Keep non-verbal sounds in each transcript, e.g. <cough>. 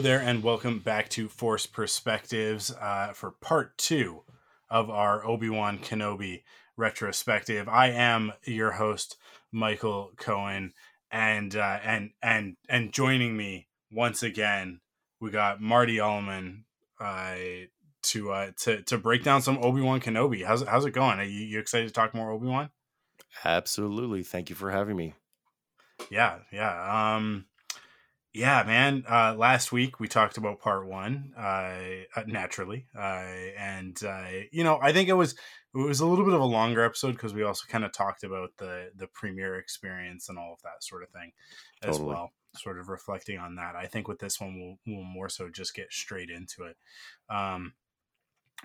Hello there, and welcome back to Force Perspectives uh, for part two of our Obi Wan Kenobi retrospective. I am your host, Michael Cohen, and uh, and and and joining me once again, we got Marty Aleman uh, to uh, to to break down some Obi Wan Kenobi. How's how's it going? Are you, you excited to talk more Obi Wan? Absolutely. Thank you for having me. Yeah, yeah. Um, yeah, man. Uh, last week we talked about part one, uh, uh naturally, uh, and uh, you know, I think it was it was a little bit of a longer episode because we also kind of talked about the the premiere experience and all of that sort of thing as totally. well. Sort of reflecting on that. I think with this one, we'll, we'll more so just get straight into it. Um,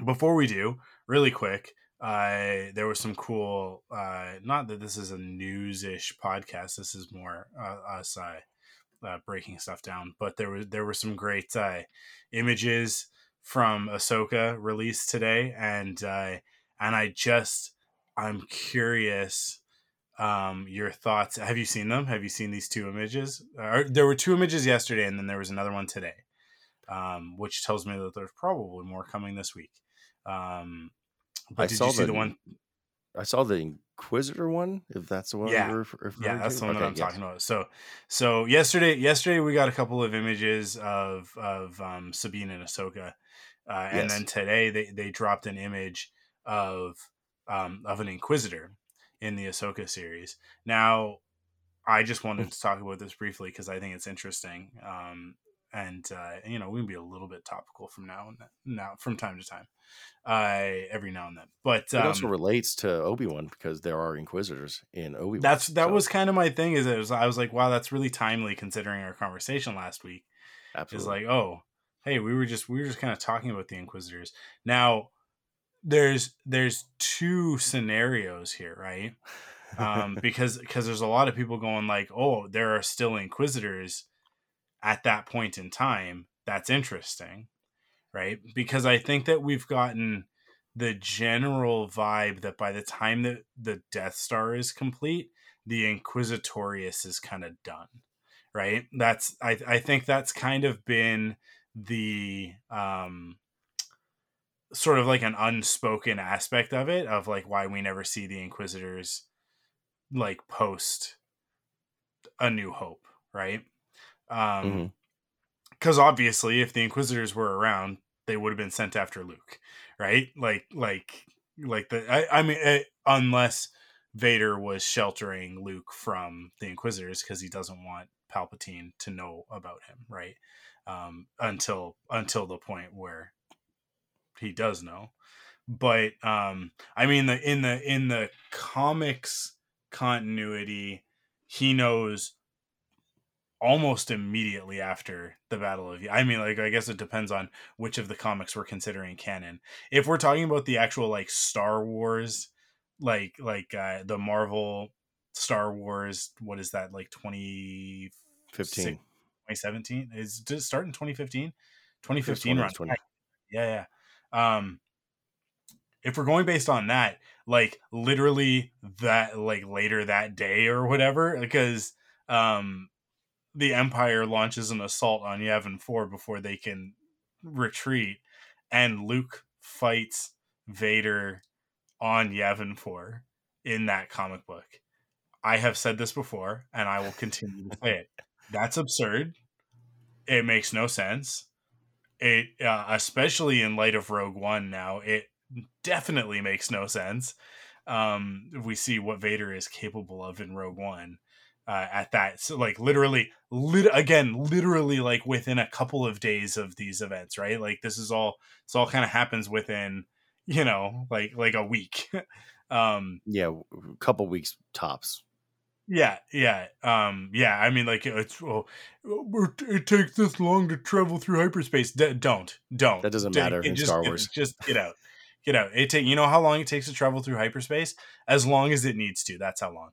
before we do, really quick, uh, there was some cool. Uh, not that this is a news-ish podcast. This is more uh, us uh, uh, breaking stuff down. But there was there were some great uh, images from Ahsoka released today, and uh, and I just I'm curious um your thoughts. Have you seen them? Have you seen these two images? Uh, there were two images yesterday and then there was another one today um which tells me that there's probably more coming this week. Um but I did you see the, the one I saw the Inquisitor one, if that's the one. Yeah, yeah, that's to. the one okay, that I'm yes. talking about. So, so yesterday, yesterday we got a couple of images of of um, Sabine and Ahsoka, uh, and yes. then today they they dropped an image of um, of an Inquisitor in the Ahsoka series. Now, I just wanted to talk about this briefly because I think it's interesting. Um, and uh, you know we can be a little bit topical from now and now from time to time, uh, every now and then. But um, it also um, relates to Obi Wan because there are Inquisitors in Obi Wan. That's that so. was kind of my thing. Is it was I was like, wow, that's really timely considering our conversation last week. Absolutely, is like, oh, hey, we were just we were just kind of talking about the Inquisitors. Now, there's there's two scenarios here, right? <laughs> um, because because there's a lot of people going like, oh, there are still Inquisitors at that point in time, that's interesting, right? Because I think that we've gotten the general vibe that by the time that the Death Star is complete, the Inquisitorius is kind of done, right? That's I I think that's kind of been the um sort of like an unspoken aspect of it of like why we never see the inquisitors like post a new hope right um, because mm-hmm. obviously, if the Inquisitors were around, they would have been sent after Luke, right? Like, like, like the. I, I mean, it, eh, unless Vader was sheltering Luke from the Inquisitors because he doesn't want Palpatine to know about him, right? Um, until until the point where he does know. But um, I mean, the in the in the comics continuity, he knows almost immediately after the Battle of I mean, like I guess it depends on which of the comics we're considering canon. If we're talking about the actual like Star Wars, like like uh, the Marvel Star Wars, what is that like 2015, 2017? Is did it start in 2015? 2015 run. Yeah, yeah. Um, if we're going based on that, like literally that like later that day or whatever, because um the Empire launches an assault on Yavin 4 before they can retreat, and Luke fights Vader on Yavin 4 in that comic book. I have said this before, and I will continue to say it. That's absurd. It makes no sense. It, uh, especially in light of Rogue One now, it definitely makes no sense. Um, we see what Vader is capable of in Rogue One uh, at that. So like literally, lit- again, literally like within a couple of days of these events, right? Like this is all, this all kind of happens within, you know, like like a week. <laughs> um Yeah, a couple weeks tops. Yeah, yeah, um, yeah. I mean, like it's well, it takes this long to travel through hyperspace. D- don't, don't. That doesn't matter in just, Star Wars. Just get out, <laughs> get out. It take you know how long it takes to travel through hyperspace? As long as it needs to. That's how long.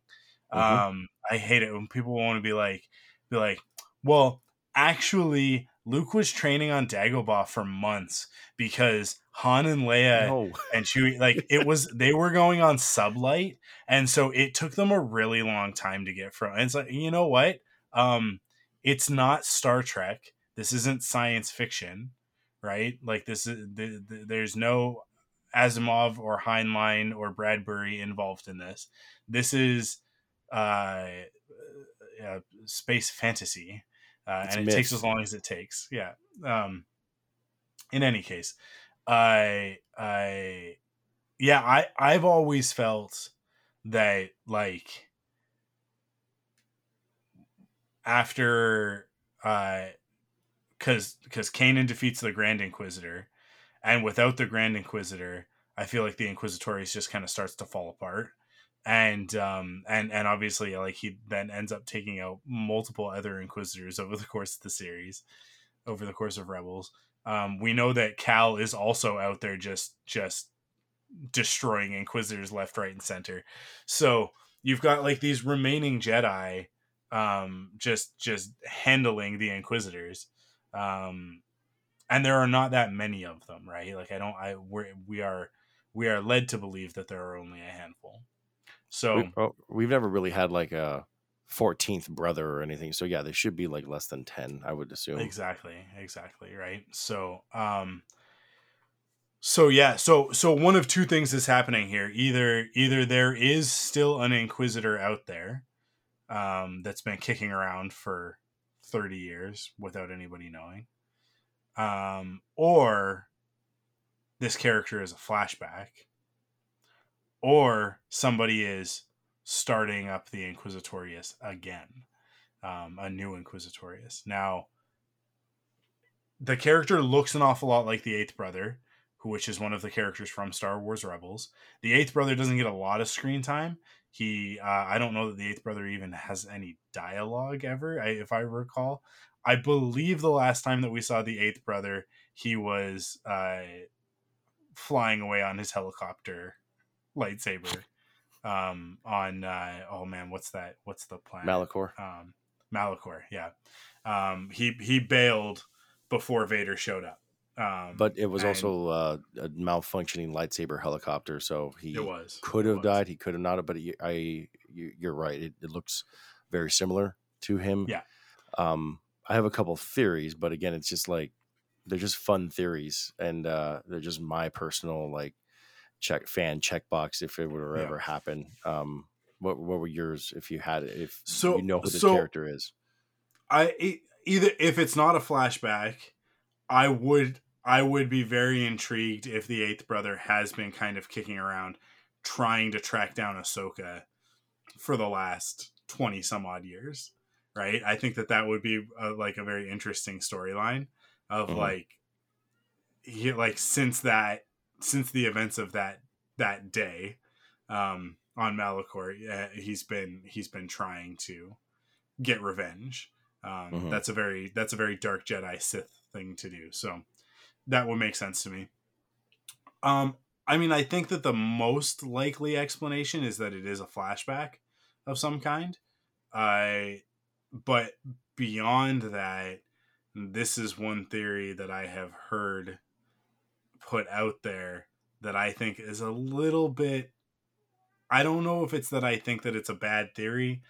Mm-hmm. Um, I hate it when people want to be like, be like, well, actually, Luke was training on Dagobah for months because Han and Leia no. and Chewie, like it was, they were going on sublight, and so it took them a really long time to get from. And it's like, you know what? Um, it's not Star Trek. This isn't science fiction, right? Like this is the, the, there's no Asimov or Heinlein or Bradbury involved in this. This is uh, uh space fantasy uh, and it takes as long as it takes. Yeah. Um, in any case, I I yeah I I've always felt that like after uh because because Kanan defeats the Grand Inquisitor, and without the Grand Inquisitor, I feel like the Inquisitorius just kind of starts to fall apart and um and and obviously like he then ends up taking out multiple other inquisitors over the course of the series over the course of rebels. Um we know that cal is also out there just just destroying inquisitors left right and center. So you've got like these remaining jedi um just just handling the inquisitors um and there are not that many of them right? Like i don't i we're, we are we are led to believe that there are only a handful so we, we've never really had like a 14th brother or anything. So yeah, there should be like less than 10, I would assume. Exactly. Exactly. Right. So, um, so yeah, so so one of two things is happening here. Either either there is still an inquisitor out there um, that's been kicking around for 30 years without anybody knowing. Um, or this character is a flashback or somebody is starting up the Inquisitorius again, um, a new Inquisitorius. Now, the character looks an awful lot like the Eighth Brother, which is one of the characters from Star Wars Rebels. The Eighth Brother doesn't get a lot of screen time. He, uh, I don't know that the Eighth Brother even has any dialogue ever, I, if I recall. I believe the last time that we saw the Eighth Brother, he was uh, flying away on his helicopter lightsaber um, on uh, oh man, what's that? What's the planet? Malachor. Um, Malachor, yeah. Um, he he bailed before Vader showed up. Um, but it was also uh, a malfunctioning lightsaber helicopter, so he it was could have died. He could have not. But I, you're right. It, it, looks very similar to him. Yeah. Um, I have a couple theories, but again, it's just like they're just fun theories, and uh, they're just my personal like check fan checkbox if it would yeah. ever happen. Um, what what were yours if you had it? If so, you know who this so character is, I either if it's not a flashback, I would I would be very intrigued if the eighth brother has been kind of kicking around trying to track down Ahsoka for the last twenty some odd years. Right, I think that that would be a, like a very interesting storyline of mm-hmm. like he like since that since the events of that that day um, on Malachor, uh, he's been he's been trying to get revenge. Um, mm-hmm. That's a very that's a very dark Jedi Sith thing to do. So that would make sense to me. Um, I mean, I think that the most likely explanation is that it is a flashback of some kind. I, but beyond that, this is one theory that I have heard put out there that I think is a little bit I don't know if it's that I think that it's a bad theory.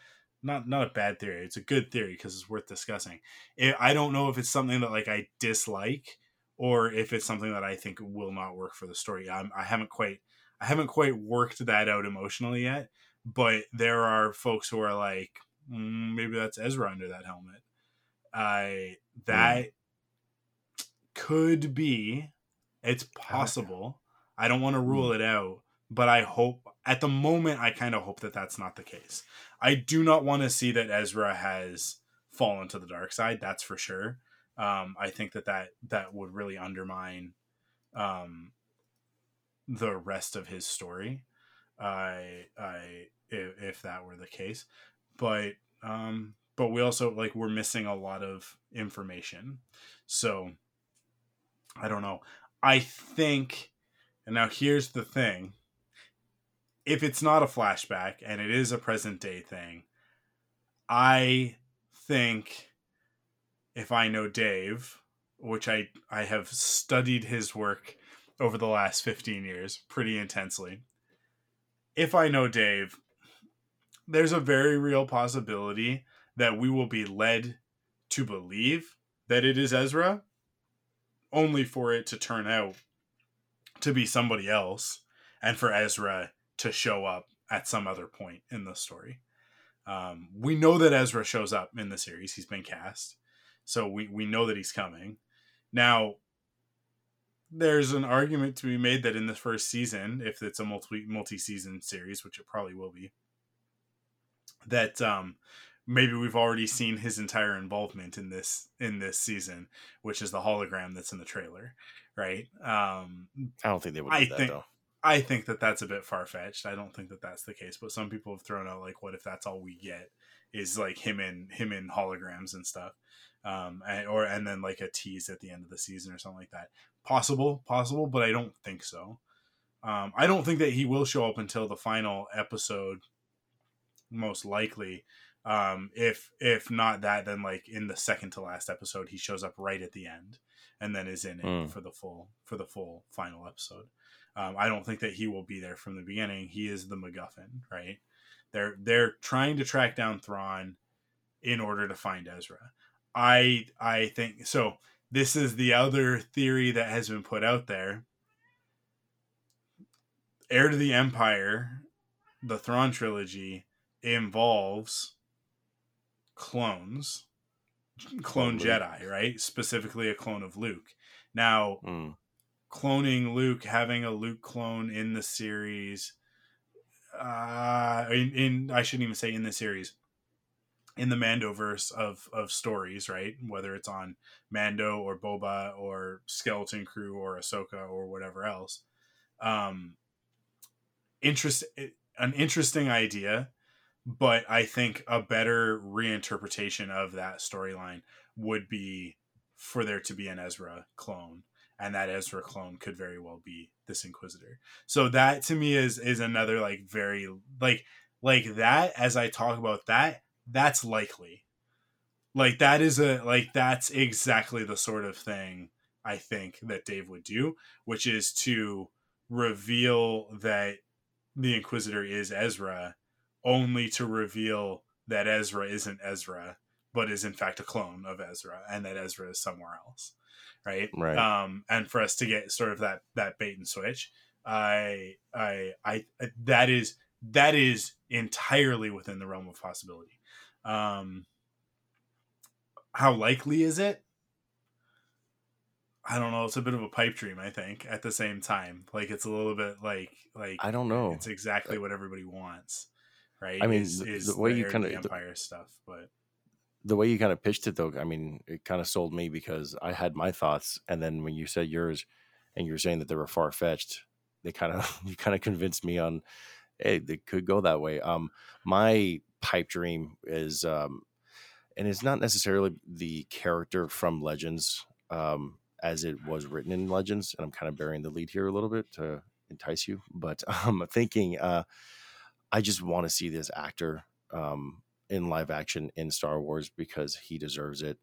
Not not a bad theory. It's a good theory because it's worth discussing. It, I don't know if it's something that like I dislike or if it's something that I think will not work for the story. I'm, I haven't quite I haven't quite worked that out emotionally yet. But there are folks who are like, mm, maybe that's Ezra under that helmet. I that mm. could be it's possible. I don't want to rule mm. it out, but I hope at the moment I kind of hope that that's not the case. I do not want to see that Ezra has fallen to the dark side. That's for sure. Um, I think that that that would really undermine um, the rest of his story. I I if, if that were the case, but um, but we also like we're missing a lot of information. So I don't know. I think, and now here's the thing: if it's not a flashback and it is a present day thing, I think if I know Dave, which I I have studied his work over the last 15 years pretty intensely. If I know Dave, there's a very real possibility that we will be led to believe that it is Ezra, only for it to turn out to be somebody else, and for Ezra to show up at some other point in the story. Um, we know that Ezra shows up in the series; he's been cast, so we we know that he's coming. Now, there's an argument to be made that in the first season, if it's a multi multi season series, which it probably will be, that um, maybe we've already seen his entire involvement in this in this season, which is the hologram that's in the trailer, right? Um, I don't think they would. I that, think. Though. I think that that's a bit far fetched. I don't think that that's the case, but some people have thrown out like, what if that's all we get is like him in him in holograms and stuff, um, and, or and then like a tease at the end of the season or something like that. Possible, possible, but I don't think so. Um, I don't think that he will show up until the final episode, most likely. Um, if if not that, then like in the second to last episode, he shows up right at the end, and then is in it mm. for the full for the full final episode. Um, I don't think that he will be there from the beginning. He is the MacGuffin, right? They're they're trying to track down Thrawn in order to find Ezra. I I think so. This is the other theory that has been put out there. Heir to the Empire, the Thrawn trilogy involves clones, clone Jedi, right? Specifically, a clone of Luke. Now, mm. cloning Luke, having a Luke clone in the series, uh, in, in I shouldn't even say in the series, in the Mandoverse of of stories, right? Whether it's on Mando or Boba or Skeleton Crew or Ahsoka or whatever else. Um, interest an interesting idea, but I think a better reinterpretation of that storyline would be for there to be an Ezra clone, and that Ezra clone could very well be this Inquisitor. So that to me is is another like very like like that as I talk about that that's likely. Like that is a like that's exactly the sort of thing I think that Dave would do, which is to reveal that the Inquisitor is Ezra, only to reveal that Ezra isn't Ezra, but is in fact a clone of Ezra, and that Ezra is somewhere else, right? Right. Um, and for us to get sort of that that bait and switch, I I I that is that is entirely within the realm of possibility. Um, how likely is it? I don't know. It's a bit of a pipe dream, I think. At the same time, like it's a little bit like like I don't know. It's exactly what everybody wants, right? I mean, is, is the, way you kind of empire the, stuff, but the way you kind of pitched it, though, I mean, it kind of sold me because I had my thoughts, and then when you said yours, and you were saying that they were far fetched, they kind of <laughs> you kind of convinced me on, hey, they could go that way. Um, my pipe dream is um and it's not necessarily the character from legends um as it was written in legends and i'm kind of burying the lead here a little bit to entice you but <laughs> i'm thinking uh i just want to see this actor um in live action in star wars because he deserves it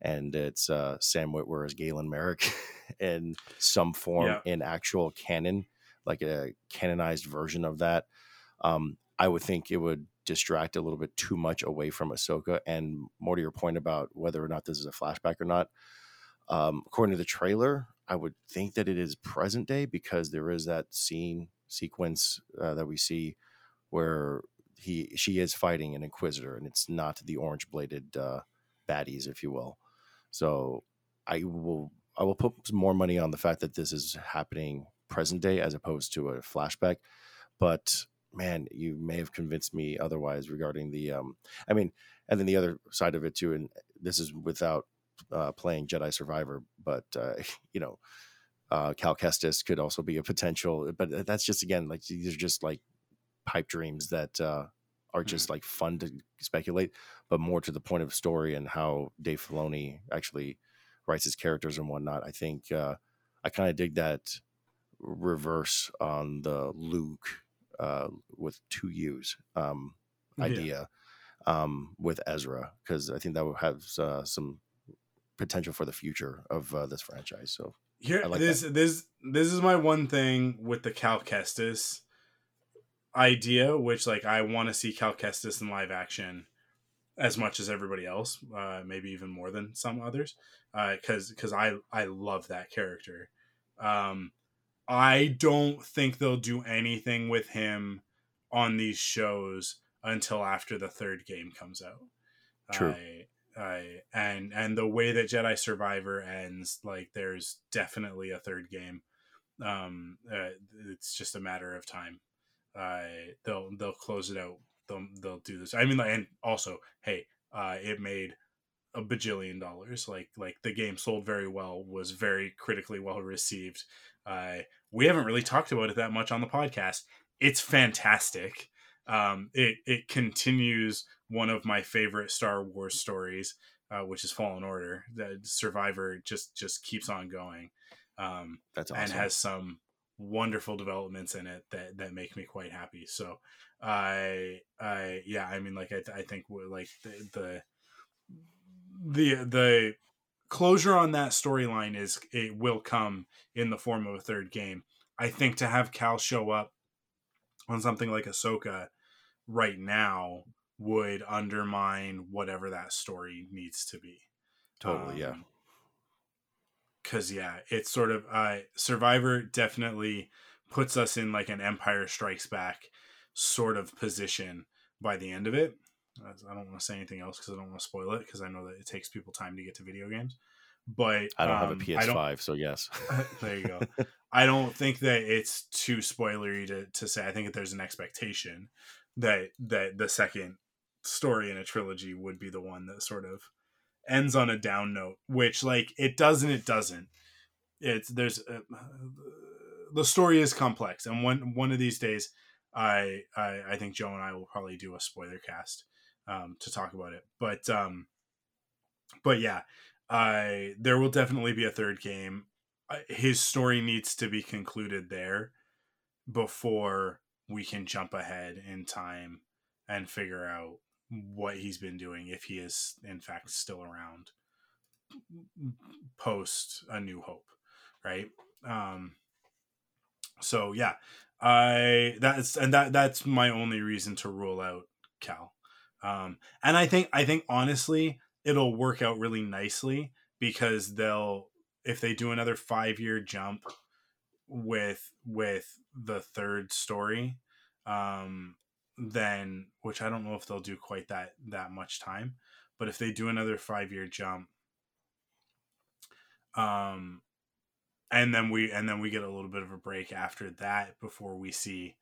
and it's uh sam witwer as galen marek <laughs> in some form yeah. in actual canon like a canonized version of that um I would think it would distract a little bit too much away from Ahsoka. And more to your point about whether or not this is a flashback or not, um, according to the trailer, I would think that it is present day because there is that scene sequence uh, that we see where he she is fighting an Inquisitor, and it's not the orange bladed uh, baddies, if you will. So I will I will put some more money on the fact that this is happening present day as opposed to a flashback. But man, you may have convinced me otherwise regarding the. Um, I mean, and then the other side of it too, and this is without uh, playing Jedi Survivor, but uh, <laughs> you know, uh, Cal Kestis could also be a potential. But that's just again like these are just like pipe dreams that uh, are just mm-hmm. like fun to speculate, but more to the point of story and how Dave Filoni actually writes his characters and whatnot. I think uh, I kind of dig that reverse on the Luke uh, with two U's um, idea yeah. um, with Ezra because I think that will have uh, some potential for the future of uh, this franchise. So here, like this that. this this is my one thing with the Cal Kestis idea, which like I want to see Cal Kestis in live action as much as everybody else, uh, maybe even more than some others, because uh, because I I love that character. Um, I don't think they'll do anything with him on these shows until after the third game comes out. True. I, I, and and the way that Jedi Survivor ends, like there's definitely a third game. Um, uh, it's just a matter of time. Uh, they'll they'll close it out. They'll they'll do this. I mean, and also, hey, uh, it made a bajillion dollars. Like like the game sold very well, was very critically well received. Uh, we haven't really talked about it that much on the podcast. It's fantastic. Um, it it continues one of my favorite Star Wars stories, uh, which is Fallen Order. The Survivor just just keeps on going. Um, That's awesome. and has some wonderful developments in it that that make me quite happy. So I I yeah, I mean like I I think like the, the the the closure on that storyline is it will come in the form of a third game. I think to have Cal show up on something like Ahsoka right now would undermine whatever that story needs to be. Totally, um, yeah. Cause yeah, it's sort of uh Survivor definitely puts us in like an Empire Strikes Back sort of position by the end of it. I don't want to say anything else because I don't want to spoil it because I know that it takes people time to get to video games. But I don't um, have a um, PS5, so yes. <laughs> there you go. <laughs> I don't think that it's too spoilery to, to say. I think that there's an expectation that that the second story in a trilogy would be the one that sort of ends on a down note, which like it doesn't. It doesn't. It's there's uh, the story is complex, and one one of these days, I, I I think Joe and I will probably do a spoiler cast um, to talk about it. But um, but yeah, I there will definitely be a third game. His story needs to be concluded there before we can jump ahead in time and figure out what he's been doing if he is in fact still around post a new hope right? Um so yeah i that's and that that's my only reason to rule out cal. Um, and I think I think honestly it'll work out really nicely because they'll if they do another five year jump with with the third story, um, then which I don't know if they'll do quite that that much time, but if they do another five year jump, um, and then we and then we get a little bit of a break after that before we see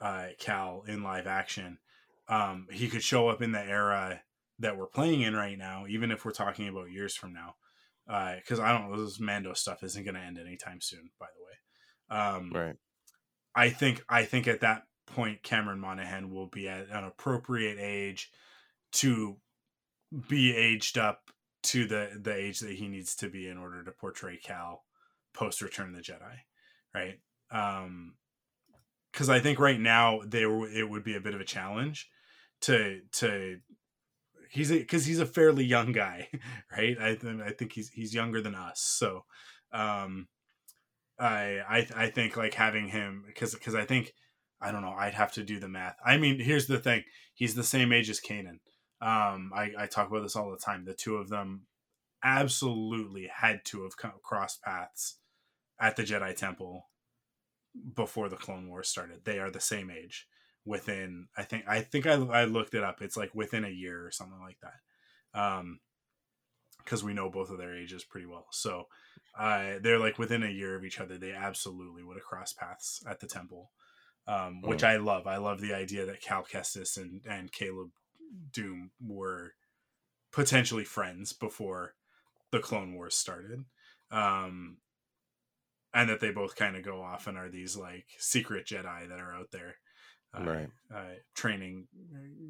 uh, Cal in live action um, he could show up in the era that we're playing in right now, even if we're talking about years from now. Uh because uh, I don't know, this Mando stuff isn't going to end anytime soon. By the way, um, right? I think I think at that point, Cameron Monaghan will be at an appropriate age to be aged up to the the age that he needs to be in order to portray Cal post Return of the Jedi, right? Um, because I think right now they it would be a bit of a challenge to to he's because he's a fairly young guy, <laughs> right? I th- I think he's he's younger than us, so um, I I I think like having him because because I think I don't know I'd have to do the math. I mean, here's the thing: he's the same age as Kanan. Um, I I talk about this all the time. The two of them absolutely had to have crossed paths at the Jedi Temple before the Clone Wars started. They are the same age within I think I think I, I looked it up. It's like within a year or something like that. Um because we know both of their ages pretty well. So uh they're like within a year of each other. They absolutely would have crossed paths at the temple. Um, which mm. I love. I love the idea that Cal Kestis and and Caleb Dume were potentially friends before the Clone Wars started. Um, and that they both kind of go off and are these like secret Jedi that are out there, uh, right? Uh, training,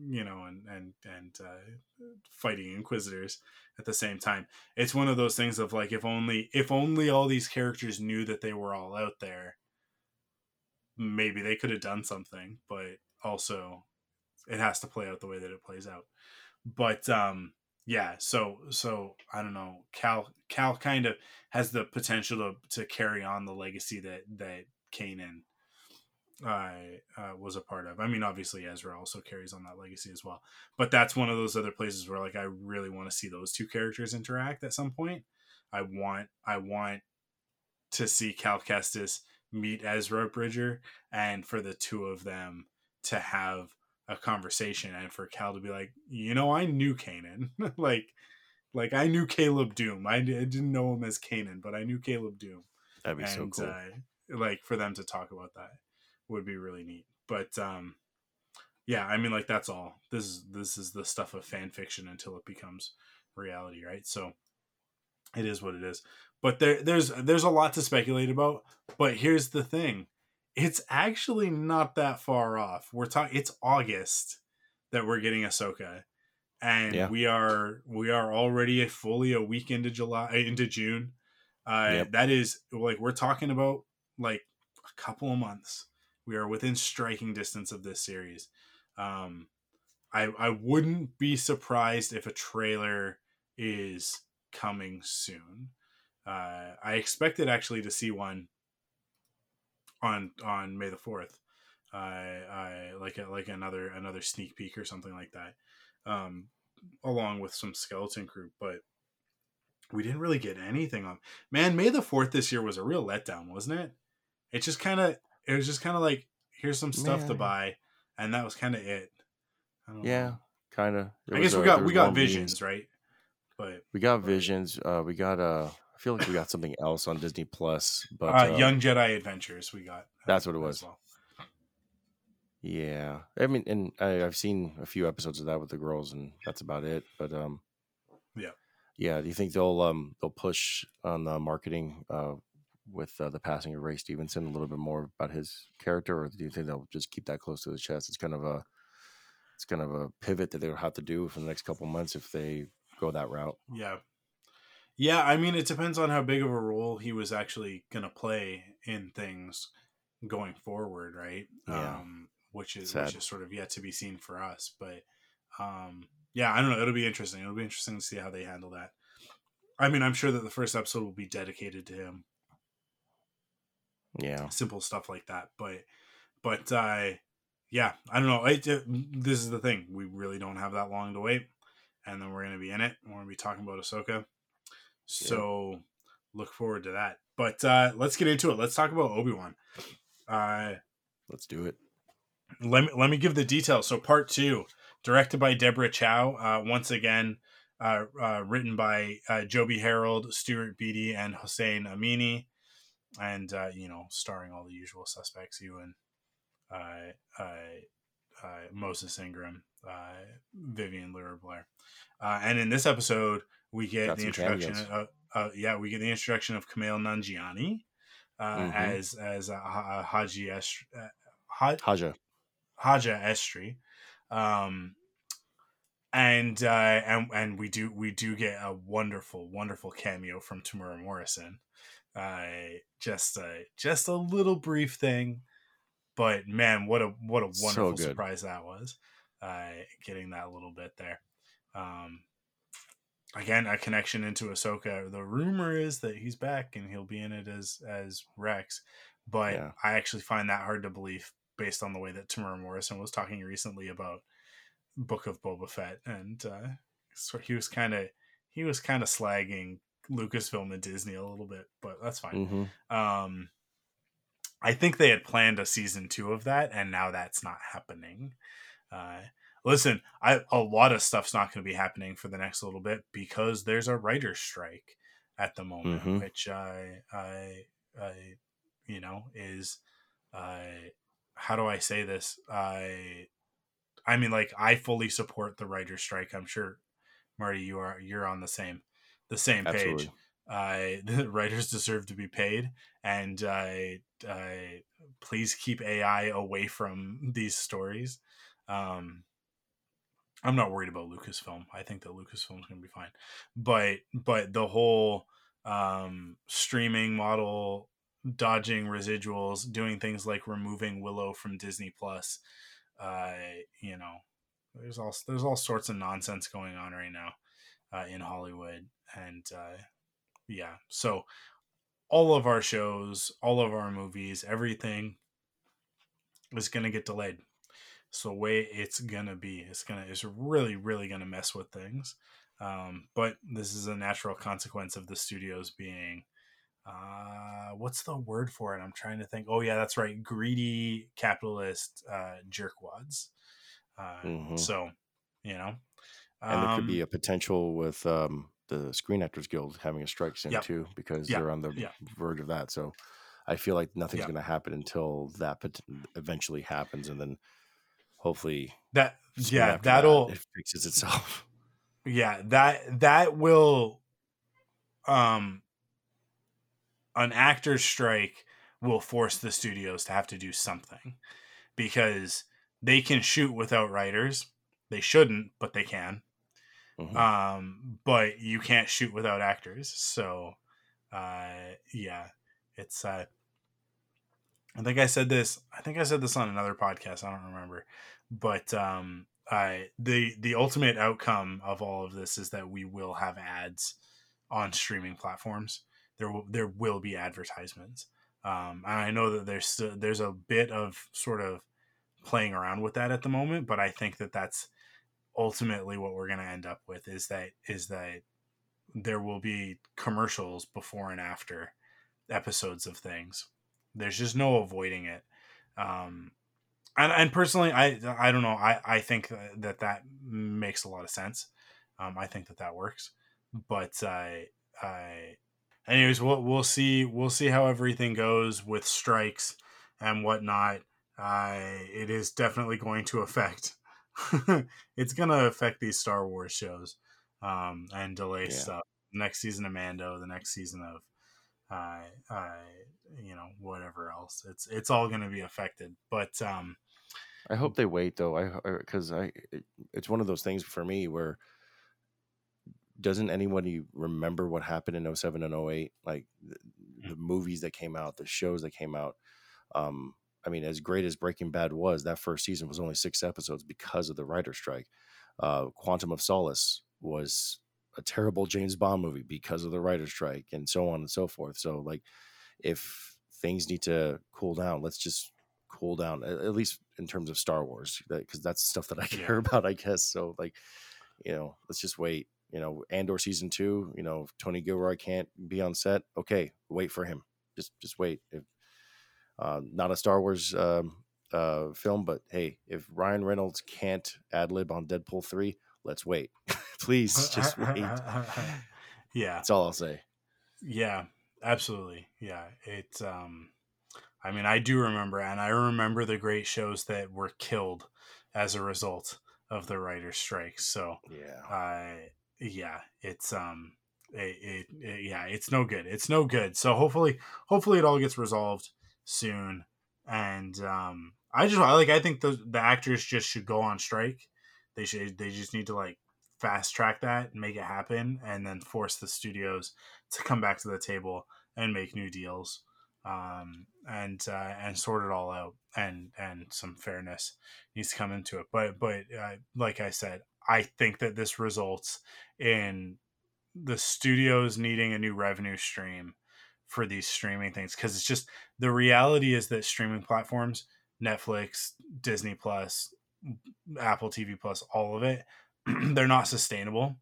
you know, and and and uh, fighting Inquisitors at the same time. It's one of those things of like if only if only all these characters knew that they were all out there, maybe they could have done something. But also, it has to play out the way that it plays out. But um, yeah so so i don't know cal cal kind of has the potential to, to carry on the legacy that that kanan uh, uh, was a part of i mean obviously ezra also carries on that legacy as well but that's one of those other places where like i really want to see those two characters interact at some point i want i want to see cal kestis meet ezra bridger and for the two of them to have a conversation and for Cal to be like, you know, I knew Kanan. <laughs> like like I knew Caleb Dume. I, I, didn't know him as Kanan, but I knew Caleb Dume. That'd be and, so cool. Uh, like for them to talk about that would be really neat. But um yeah, I mean like that's all. This is this is the stuff of fan fiction until it becomes reality, right? So it is what it is. But there there's there's a lot to speculate about, but here's the thing it's actually not that far off. We're talking it's August that we're getting Ahsoka. And yeah. we are we are already a fully a week into July uh, into June. Uh yep. that is like we're talking about like a couple of months. We are within striking distance of this series. Um I I wouldn't be surprised if a trailer is coming soon. Uh I expected actually to see one on on May the fourth. I I like a, like another another sneak peek or something like that, um, along with some skeleton crew. But we didn't really get anything on. Man, May the fourth this year was a real letdown, wasn't it? It just kind of it was just kind of like here's some stuff to buy, and that was kind of it. Yeah, kind of. I guess we got we got visions, means. right? But we got but, visions. Uh, we got uh I feel like we got something else on Disney Plus, but uh, uh, Young Jedi Adventures we got. That's what it was. Well. Yeah, I mean, and I, have seen a few episodes of that with the girls, and that's about it. But um, yeah, yeah. Do you think they'll um they'll push on the marketing uh with uh, the passing of Ray Stevenson a little bit more about his character, or do you think they'll just keep that close to the chest? It's kind of a it's kind of a pivot that they'll have to do for the next couple months if they go that route. Yeah, yeah, I mean, it depends on how big of a role he was actually going to play in things going forward, right? Yeah. Um, which is Sad. which is sort of yet to be seen for us, but um, yeah, I don't know. It'll be interesting. It'll be interesting to see how they handle that. I mean, I'm sure that the first episode will be dedicated to him. Yeah, simple stuff like that. But, but uh, yeah, I don't know. It, this is the thing. We really don't have that long to wait, and then we're gonna be in it. We're gonna be talking about Ahsoka. So yeah. look forward to that. But uh, let's get into it. Let's talk about Obi Wan. Uh, let's do it. Let me let me give the details. So part two, directed by Deborah Chow. Uh, once again, uh, uh, written by uh, Joby Harold, Stuart Beattie, and Hossein Amini, and uh, you know, starring all the usual suspects: Ewan, uh, uh, uh, Moses Ingram, uh, Vivien Lyra Blair, uh, and in this episode, we get Got the introduction. Of, uh, yeah, we get the introduction of Kumail Nanjiani uh, mm-hmm. as as a, a Haji Est- uh, Haja Haja Estree, um, and uh, and and we do we do get a wonderful wonderful cameo from Temuera Morrison. Uh, just a just a little brief thing, but man, what a what a wonderful so surprise that was. Uh, getting that little bit there. Um, again a connection into Ahsoka. The rumor is that he's back and he'll be in it as as Rex, but yeah. I actually find that hard to believe based on the way that Temuera Morrison was talking recently about Book of Boba Fett, and uh, so he was kind of he was kind of slagging Lucasfilm and Disney a little bit, but that's fine. Mm-hmm. Um, I think they had planned a season two of that, and now that's not happening. Uh, listen, I a lot of stuff's not going to be happening for the next little bit because there's a writer's strike at the moment, mm-hmm. which I, I, I, you know, is, uh, how do I say this? I I mean like I fully support the writer's strike. I'm sure Marty you are you're on the same the same page. Uh, <laughs> the writers deserve to be paid, and uh, uh, please keep AI away from these stories. Um, I'm not worried about Lucasfilm. I think that Lucasfilm's going to be fine, but but the whole um, streaming model, dodging residuals, doing things like removing Willow from Disney Plus, uh, you know, there's all there's all sorts of nonsense going on right now uh, in Hollywood, and uh, yeah, so all of our shows, all of our movies, everything is going to get delayed. So way it's gonna be, it's gonna, it's really, really gonna mess with things. Um, but this is a natural consequence of the studios being, uh, what's the word for it? I'm trying to think. Oh yeah, that's right, greedy capitalist uh, jerkwads. Uh, mm-hmm. So, you know, and there could be um a potential with um, the Screen Actors Guild having a strike soon yep. too, because yep. they're on the yep. verge of that. So I feel like nothing's going to happen until that eventually happens, and then hopefully that yeah that'll that, it fixes itself. <laughs> Yeah, that that will um an actor's strike will force the studios to have to do something because they can shoot without writers. They shouldn't, but they can. Mm-hmm. Um, but you can't shoot without actors. So, uh, yeah, it's. Uh, I think I said this. I think I said this on another podcast. I don't remember, but um, I the the ultimate outcome of all of this is that we will have ads on streaming platforms. There will there will be advertisements. Um, and I know that there's still, there's a bit of sort of playing around with that at the moment, but I think that that's ultimately what we're going to end up with is that is that there will be commercials before and after episodes of things. There's just no avoiding it. Um, and, and personally, I I don't know. I I think that that makes a lot of sense. Um, I think that that works. But I I, anyways, we'll we'll see we'll see how everything goes with strikes and whatnot. Uh, it is definitely going to affect <laughs> it's gonna affect these Star Wars shows um, and delay yeah. stuff. Next season of Mando, the next season of uh, uh, you know whatever else. It's it's all gonna be affected. But um, I hope they wait though. I because I it, it's one of those things for me where doesn't anybody remember what happened in 07 and 08 like the, the movies that came out the shows that came out um I mean, as great as Breaking Bad was, that first season was only six episodes because of the writer strike. Uh, Quantum of Solace was a terrible James Bond movie because of the writer strike, and so on and so forth. So, like, if things need to cool down, let's just cool down, at, least in terms of Star Wars, because that's stuff that I <laughs> care about, I guess. So, like, you know, let's just wait. You know, Andor season two. You know, Tony Gilroy can't be on set. Okay, wait for him. Just, just wait. If uh, not a Star Wars um, uh, film, but hey, if Ryan Reynolds can't ad lib on Deadpool three, let's wait. <laughs> Please, <laughs> just wait. yeah, that's all I'll say. Yeah, absolutely. Yeah, it's. Um, I mean, I do remember, and I remember the great shows that were killed as a result of the writers' strike. So yeah, uh, yeah, it's um, it, it, it, yeah, it's no good. It's no good. So hopefully, hopefully, it all gets resolved soon. And um, I just I, like I think the the actors just should go on strike. They should they just need to like fast track that and make it happen, and then force the studios to come back to the table and make new deals. Um, and uh, and sort it all out, and and some fairness needs to come into it. But but uh, like I said, I think that this results in the studios needing a new revenue stream for these streaming things because it's just the reality is that streaming platforms netflix disney plus apple tv plus all of it <clears throat> they're not sustainable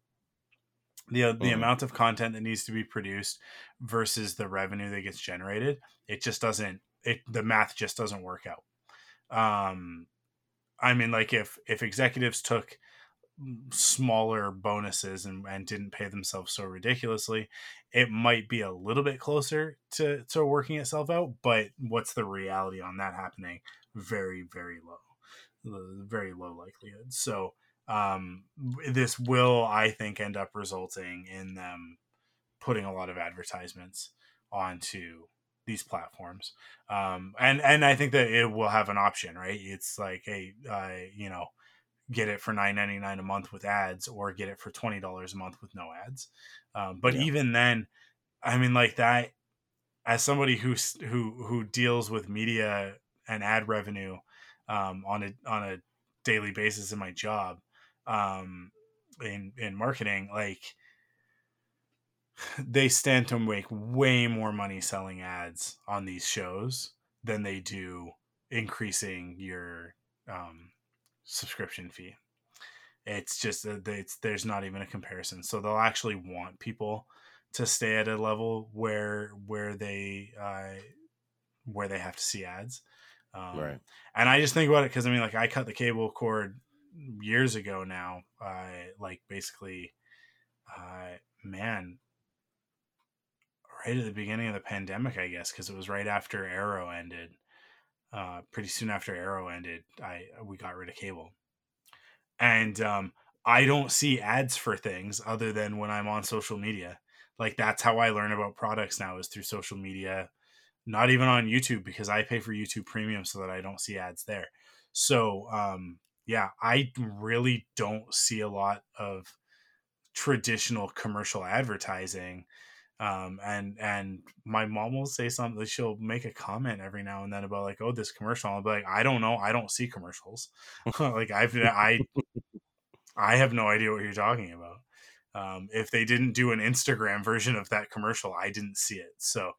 the the mm. amount of content that needs to be produced versus the revenue that gets generated it just doesn't it the math just doesn't work out um i mean like if if executives took smaller bonuses and, and didn't pay themselves so ridiculously, it might be a little bit closer to, to working itself out. But what's the reality on that happening very very low, very low likelihood. So um, this will, I think, end up resulting in them putting a lot of advertisements onto these platforms. Um, and and I think that it will have an option, right? It's like a uh, you know, get it for nine ninety nine a month with ads, or get it for twenty dollars a month with no ads. Um, but yeah. even then, I mean, like that. As somebody who who who deals with media and ad revenue um, on a on a daily basis in my job um, in in marketing, like <sighs> they stand to make way more money selling ads on these shows than they do increasing your um, subscription fee. It's just it's there's not even a comparison. So they'll actually want people to stay at a level where where they uh, where they have to see ads. Um, right. And I just think about it because I mean, like I cut the cable cord years ago now. Uh, like basically, uh, man, right at the beginning of the pandemic, I guess, because it was right after Arrow ended. Uh, pretty soon after Arrow ended, I we got rid of cable, and um, I don't see ads for things other than when I'm on social media. Like that's how I learn about products now is through social media, not even on YouTube because I pay for YouTube Premium so that I don't see ads there. So um, yeah, I really don't see a lot of traditional commercial advertising um, and and my mom will say something she'll make a comment every now and then about like oh this commercial i'll be like i don't know i don't see commercials. <laughs> Like i've i i have no idea what you're talking about. Um, if they didn't do an instagram version of that commercial i didn't see it so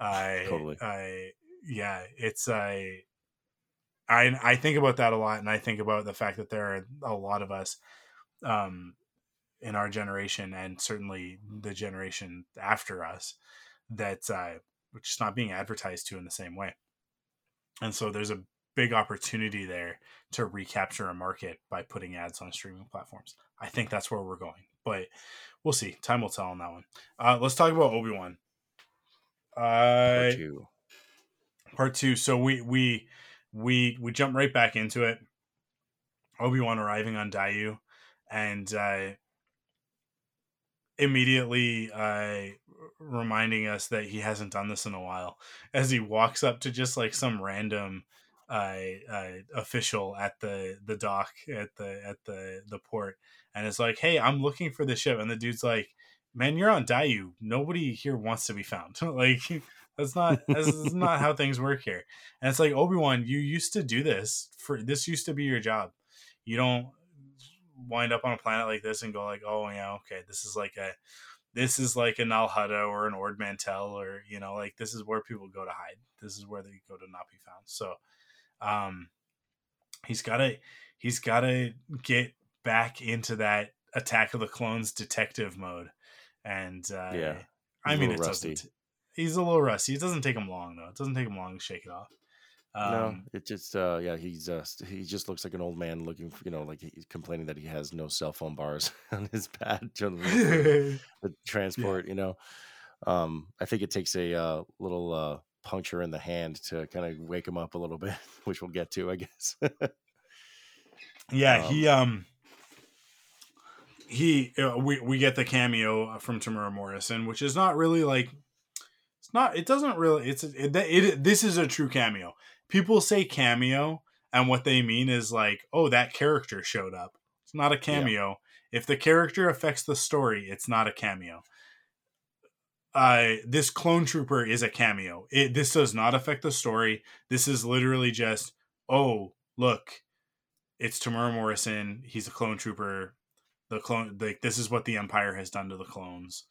i totally. I yeah it's i I, I think about that a lot and i think about the fact that there are a lot of us um, in our generation and certainly the generation after us that uh, which is not being advertised to in the same way. And so there's a big opportunity there to recapture a market by putting ads on streaming platforms. I think that's where we're going, but we'll see. Time will tell on that one. Uh, let's talk about Obi Wan. Uh, part two. Part two. So we we we we jump right back into it. Obi Wan arriving on Daiyu, and uh, immediately uh, reminding us that he hasn't done this in a while as he walks up to just like some random uh, uh, official at the the dock at the at the the port and it's like hey i'm looking for the ship and the dude's like man you're on Daiyu nobody here wants to be found <laughs> like that's not that's not how things work here and it's like obi-wan you used to do this for this used to be your job you don't wind up on a planet like this and go like, oh yeah, okay, this is like a this is like a Nal Hutta or an Ord Mantell or you know like this is where people go to hide. This is where they go to not be found. So, um, he's gotta he's gotta get back into that Attack of the Clones detective mode, and uh, yeah, I mean it rusty. doesn't. He's a little rusty. It doesn't take him long though. It doesn't take him long to shake it off. Um, no, it just uh, yeah, he's uh, he just looks like an old man looking, for, you know, like he's complaining that he has no cell phone bars <laughs> on his pad to <laughs> the transport. Yeah. You know, um, I think it takes a uh, little uh, puncture in the hand to kind of wake him up a little bit, <laughs> which we'll get to, I guess. yeah, um, he um he uh, we we get the cameo from Temuera Morrison, which is not really like it's not it doesn't really it's it, it, this is a true cameo people say cameo and what they mean is like, oh, that character showed up. It's not a cameo. Yeah. If the character affects the story, it's not a cameo. Uh, this clone trooper is a cameo. It, this does not affect the story. This is literally just, oh, look, it's Temuera Morrison. He's a clone trooper. The clone, like this is what the Empire has done to the clones.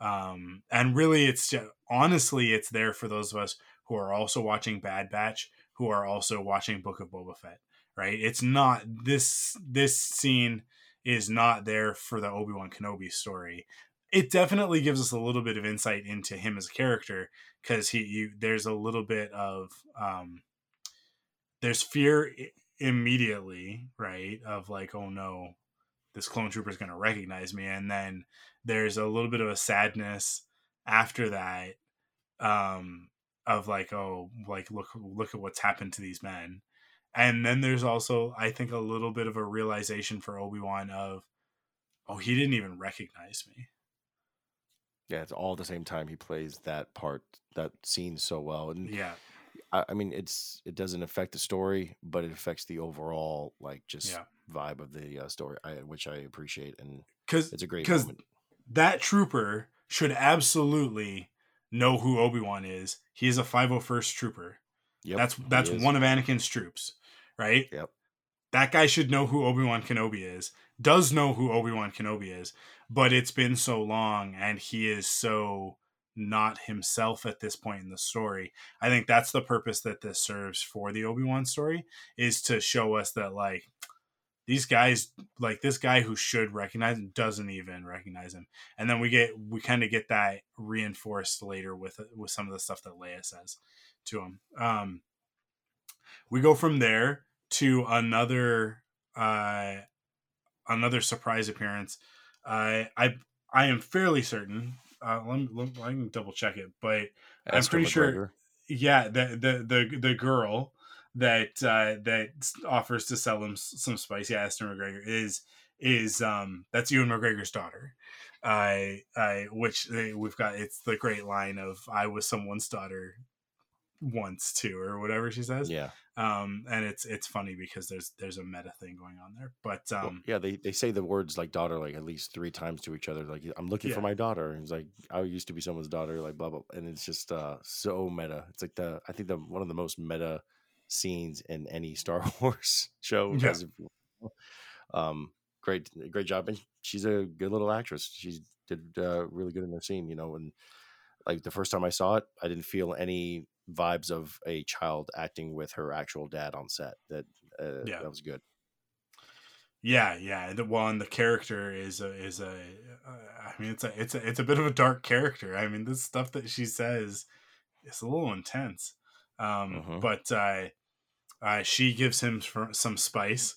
Um, and really, it's just, honestly, it's there for those of us who are also watching Bad Batch who are also watching Book of Boba Fett, right? It's not this this scene is not there for the Obi-Wan Kenobi story. It definitely gives us a little bit of insight into him as a character because he you, there's a little bit of um there's fear immediately, right? Of like, oh no, this clone trooper is going to recognize me and then there's a little bit of a sadness after that um of like oh like look look at what's happened to these men and then there's also I think a little bit of a realization for Obi Wan of, oh, he didn't even recognize me. Yeah, it's all the same time. He plays that part, that scene so well, and yeah, I, I mean, it's it doesn't affect the story, but it affects the overall like just yeah. vibe of the uh, story, I, which I appreciate, and because it's a great because that trooper should absolutely know who Obi Wan is. He is a 501st trooper. Yep, that's that's one of Anakin's troops, right? Yep. That guy should know who Obi Wan Kenobi is. Does know who Obi Wan Kenobi is, but it's been so long, and he is so not himself at this point in the story. I think that's the purpose that this serves for the Obi Wan story is to show us that like these guys like this guy who should recognize him doesn't even recognize him. And then we get we kind of get that reinforced later with with some of the stuff that leia says to him. Um we go from there to another uh another surprise appearance. Uh, i i am fairly certain uh let me, let me, i can double check it but i'm pretty McGregor. sure yeah the the the, the girl that uh, that offers to sell him some spice. Yeah, Esther McGregor is is um that's Ewan McGregor's daughter. I I which they, we've got it's the great line of I was someone's daughter once too or whatever she says yeah um and it's it's funny because there's there's a meta thing going on there but um well, yeah they they say the words like daughter like at least three times to each other like i'm looking yeah. for my daughter and it's like i used to be someone's daughter like blah blah and it's just uh so meta it's like the i think the one of the most meta scenes in any Star <laughs> Wars show. Yeah. Um, great, great job, and she's a good little actress. She did uh, really good in the scene, you know. And like the first time I saw it, I didn't feel any vibes of a child acting with her actual dad on set. That uh, yeah, that was good. Yeah, yeah. The one, the character is a is a. Uh, I mean, it's a it's a it's a bit of a dark character. I mean, this stuff that she says is a little intense. Um, uh-huh. but uh, uh, she gives him some spice,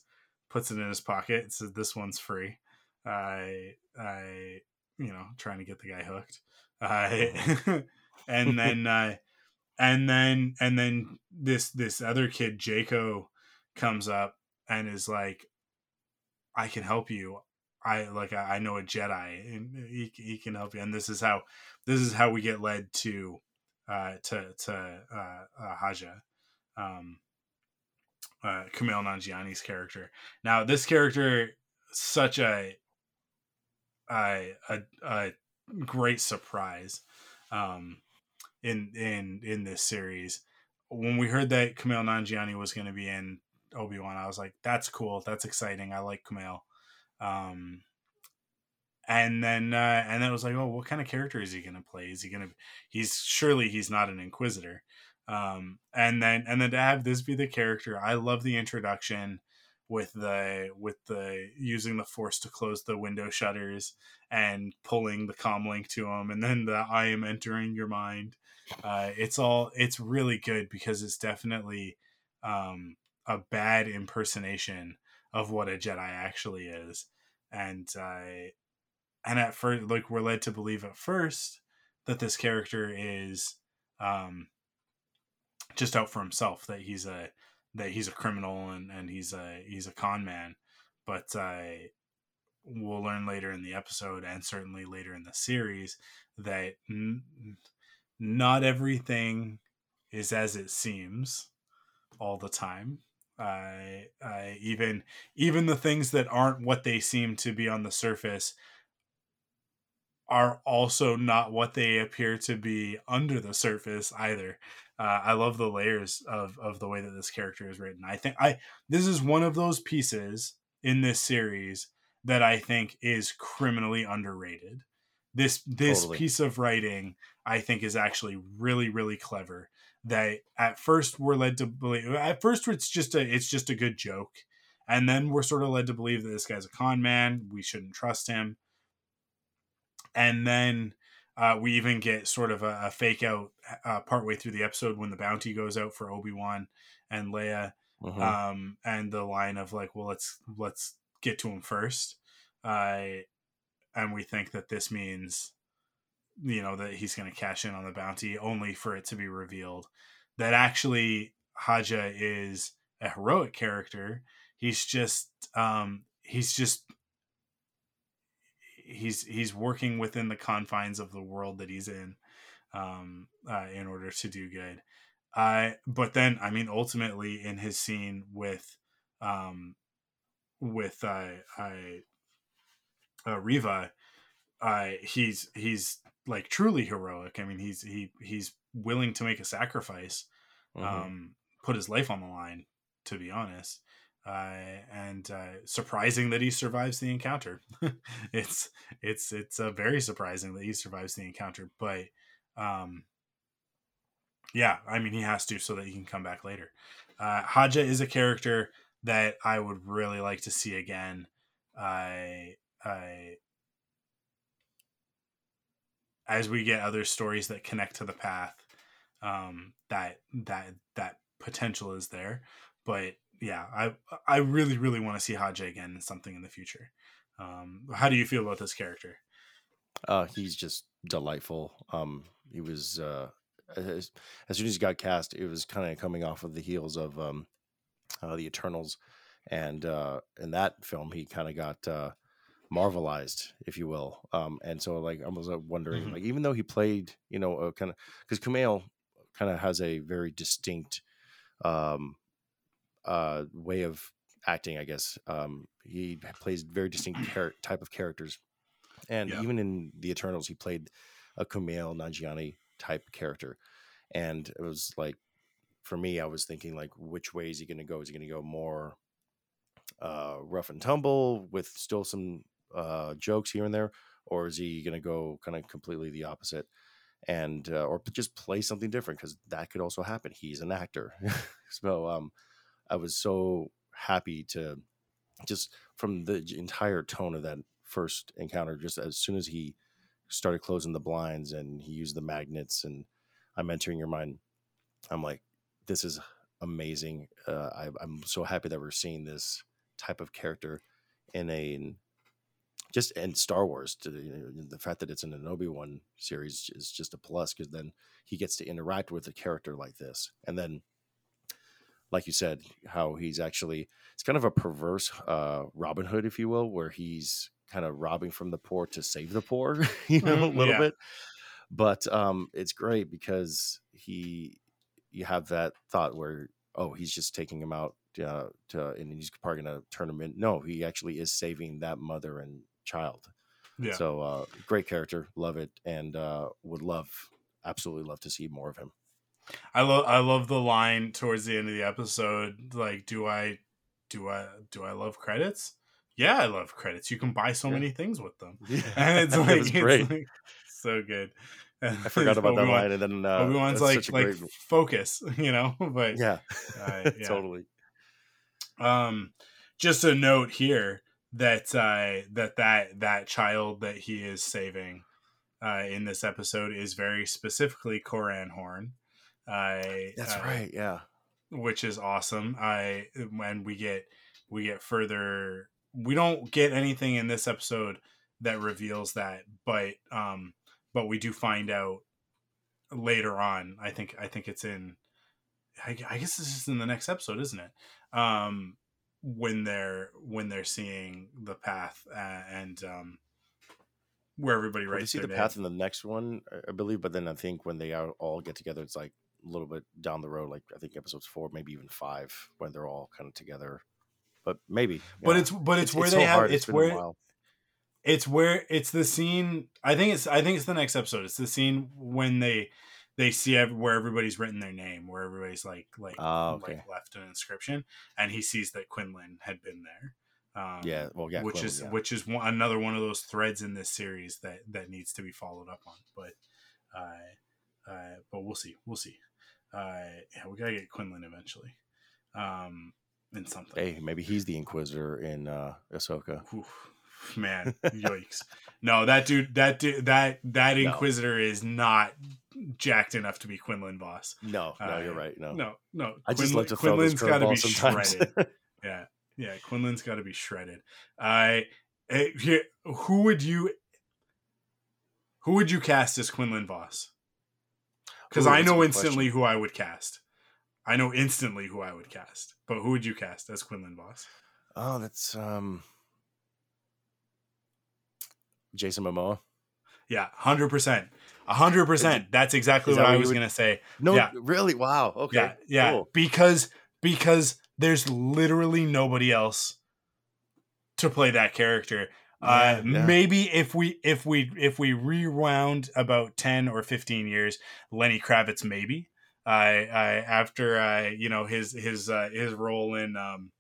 puts it in his pocket, says, "This one's free." I, I, you know, trying to get the guy hooked. Uh, <laughs> and then, <laughs> uh, and then, and then this this other kid, Jaco, comes up and is like, "I can help you. I like I, I know a Jedi, and he he can help you." And this is how this is how we get led to uh, to to uh, uh, Haja. Um, uh, Nanjiani's character. Now, this character, such a a a, great surprise um, in in in this series. When we heard that Kumail Nanjiani was going to be in Obi Wan, I was like, "That's cool. That's exciting. I like Kumail." Um, and then uh, and then it was like, "Oh, what kind of character is he going to play? Is he going to? He's surely he's not an Inquisitor." Um and then and then to have this be the character i love the introduction with the with the using the force to close the window shutters and pulling the com link to them and then the i am entering your mind. Uh it's all it's really good because it's definitely um a bad impersonation of what a jedi actually is. And uh and at first like we're led to believe at first that this character is um just out for himself that he's a that he's a criminal and and he's a he's a con man but uh, we'll learn later in the episode and certainly later in the series that n- not everything is as it seems all the time. I, I even even the things that aren't what they seem to be on the surface are also not what they appear to be under the surface either uh, I love the layers of of the way that this character is written. I think I this is one of those pieces in this series that I think is criminally underrated. This this totally. piece of writing I think is actually really really clever. That at first we're led to believe at first it's just a it's just a good joke, and then we're sort of led to believe that this guy's a con man. We shouldn't trust him, and then uh, we even get sort of a, a fake out uh, partway through the episode when the bounty goes out for Obi Wan and Leia, mm-hmm. um, and the line of like, "Well, let's let's get to him first. Uh, and we think that this means, you know, that he's going to cash in on the bounty, only for it to be revealed that actually Haja is a heroic character. He's just um, he's just he's he's working within the confines of the world that he's in um, uh, in order to do good. I but then I mean ultimately in his scene with um, with uh, I uh, Reva, uh, he's he's like truly heroic. I mean he's he he's willing to make a sacrifice, mm-hmm. um, put his life on the line. To be honest, uh, and uh, surprising that he survives the encounter. <laughs> it's it's it's uh, very surprising that he survives the encounter, but um, yeah, I mean he has to so that he can come back later. Uh, Haja is a character that I would really like to see again. I I as we get other stories that connect to the path, um, that that that potential is there, but yeah, I I really really want to see Haja again in something in the future. Um, how do you feel about this character? Uh, he's just delightful. Um, he was uh, as, as soon as he got cast, it was kind of coming off of the heels of um, uh, the Eternals, and uh, in that film, he kind of got uh, marvelized, if you will. Um, and so, like, I was uh, wondering, mm-hmm. like, even though he played, you know, kind of because Kumail kind of has a very distinct um, uh, way of acting, I guess. Um, he plays very distinct <clears throat> char- type of characters, and yeah. even in the Eternals, he played a Kumail Nanjiani type character, and it was like, for me, I was thinking like, which way is he going to go? Is he going to go more uh, rough and tumble with still some uh, jokes here and there, or is he going to go kind of completely the opposite? and uh, or just play something different because that could also happen. He's an actor, <laughs> so um, I was so happy to just from the entire tone of that first encounter, just as soon as he started closing the blinds and he used the magnets and I'm entering your mind, I'm like, this is amazing. Uh, I, am so happy that we're seeing this type of character in a just in Star Wars. To, you know, the fact that it's in an Obi Wan series is just a plus because then he gets to interact with a character like this, and then like you said, how he's actually it's kind of a perverse uh, Robin Hood, if you will, where he's kind of robbing from the poor to save the poor, <laughs> you know, mm, a little yeah. bit. But um, it's great because he you have that thought where oh he's just taking him out uh, to and he's probably gonna turn him in. No, he actually is saving that mother and child. Yeah. So uh, great character, love it, and uh, would love absolutely love to see more of him. I love I love the line towards the end of the episode. Like, do I do I do I love credits? Yeah, I love credits. You can buy so yeah. many things with them, <laughs> yeah. and it's <laughs> like, <laughs> it's like so good. I forgot about Obi-Wan, that line, and then uh, Obi Wan's like like great... focus, you know. But yeah, uh, yeah. totally. Um, just a note here that uh, that that that child that he is saving uh, in this episode is very specifically Corran Horn. I that's uh, right, yeah. Which is awesome. I when we get we get further, we don't get anything in this episode that reveals that, but um, but we do find out later on. I think I think it's in. I, I guess this is in the next episode, isn't it? Um, when they're when they're seeing the path uh, and um, where everybody writes. see the name. path in the next one, I believe, but then I think when they all get together, it's like a little bit down the road, like I think episodes four, maybe even five, when they're all kind of together. But maybe. But know, it's but it's, it's where it's they so have it's, it's where it's where it's the scene. I think it's I think it's the next episode. It's the scene when they they see every, where everybody's written their name, where everybody's like like, oh, okay. like left an inscription, and he sees that Quinlan had been there. Um, yeah, well, yeah, which Quinlan, is yeah. which is one, another one of those threads in this series that that needs to be followed up on. But, uh, uh, but we'll see, we'll see. Uh, yeah, we gotta get Quinlan eventually. Um, in something. Hey, maybe he's the Inquisitor in uh, Ahsoka. Oof, man, <laughs> yikes! no, that dude, that dude, that that Inquisitor no. is not jacked enough to be Quinlan Vos. No, no, uh, you're right. No, no, no. I just like to Quinlan's got to be sometimes. shredded. <laughs> yeah, yeah. Quinlan's got to be shredded. I uh. Who would you? Who would you cast as Quinlan Vos? Because I know instantly question. who I would cast. I know instantly who I would cast, but who would you cast as Quinlan Vos? Oh, that's um Jason Momoa. Yeah, hundred percent, hundred percent. That's exactly what, what I was would... gonna say. No, yeah. really? Wow. Okay. Yeah, yeah. Cool. Because because there's literally nobody else to play that character. Uh, yeah. maybe if we if we if we rewound about 10 or 15 years lenny kravitz maybe I, I after uh, you know his his uh, his role in um,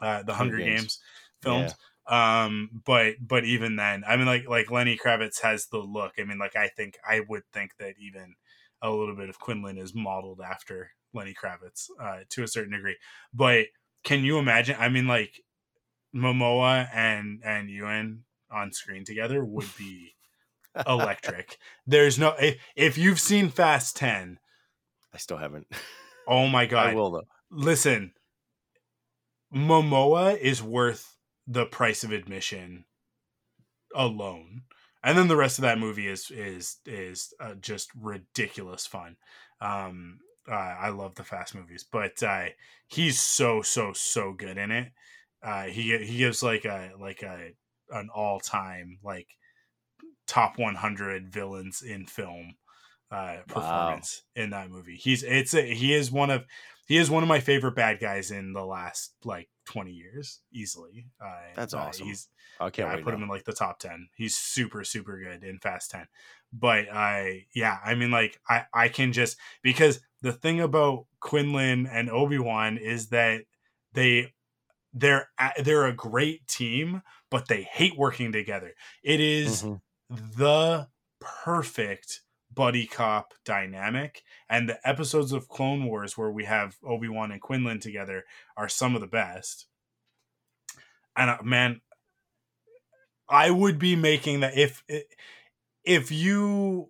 uh, the Hunger Games, Games films. Yeah. Um, but but even then, I mean, like like Lenny Kravitz has the look. I mean, like I think I would think that even a little bit of Quinlan is modeled after Lenny Kravitz uh, to a certain degree. But can you imagine? I mean, like Momoa and and Ewan on screen together would be <laughs> electric. There's no if, if you've seen Fast Ten, I still haven't. <laughs> Oh my god! I will though. Listen, Momoa is worth the price of admission alone, and then the rest of that movie is is is uh, just ridiculous fun. Um, uh, I love the fast movies, but uh, he's so so so good in it. Uh, he he gives like a like a an all time like top 100 villains in film uh, performance wow. in that movie. He's it's a, he is one of he is one of my favorite bad guys in the last like 20 years easily. Uh, That's uh, awesome. He's okay. Yeah, I put now. him in like the top 10. He's super super good in Fast 10. But I yeah, I mean like I I can just because the thing about Quinlan and Obi-Wan is that they they're they're a great team, but they hate working together. It is mm-hmm. the perfect buddy cop dynamic and the episodes of clone wars where we have obi-wan and quinlan together are some of the best and uh, man i would be making that if if you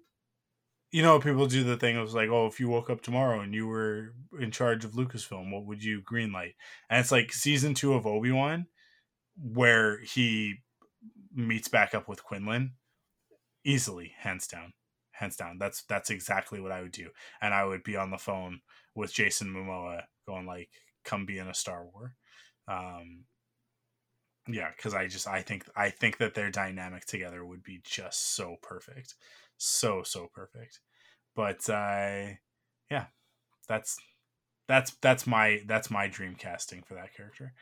you know people do the thing of like oh if you woke up tomorrow and you were in charge of lucasfilm what would you greenlight and it's like season two of obi-wan where he meets back up with quinlan easily hands down hands down. That's that's exactly what I would do, and I would be on the phone with Jason Momoa, going like, "Come be in a Star War." Um, yeah, because I just I think I think that their dynamic together would be just so perfect, so so perfect. But uh, yeah, that's that's that's my that's my dream casting for that character.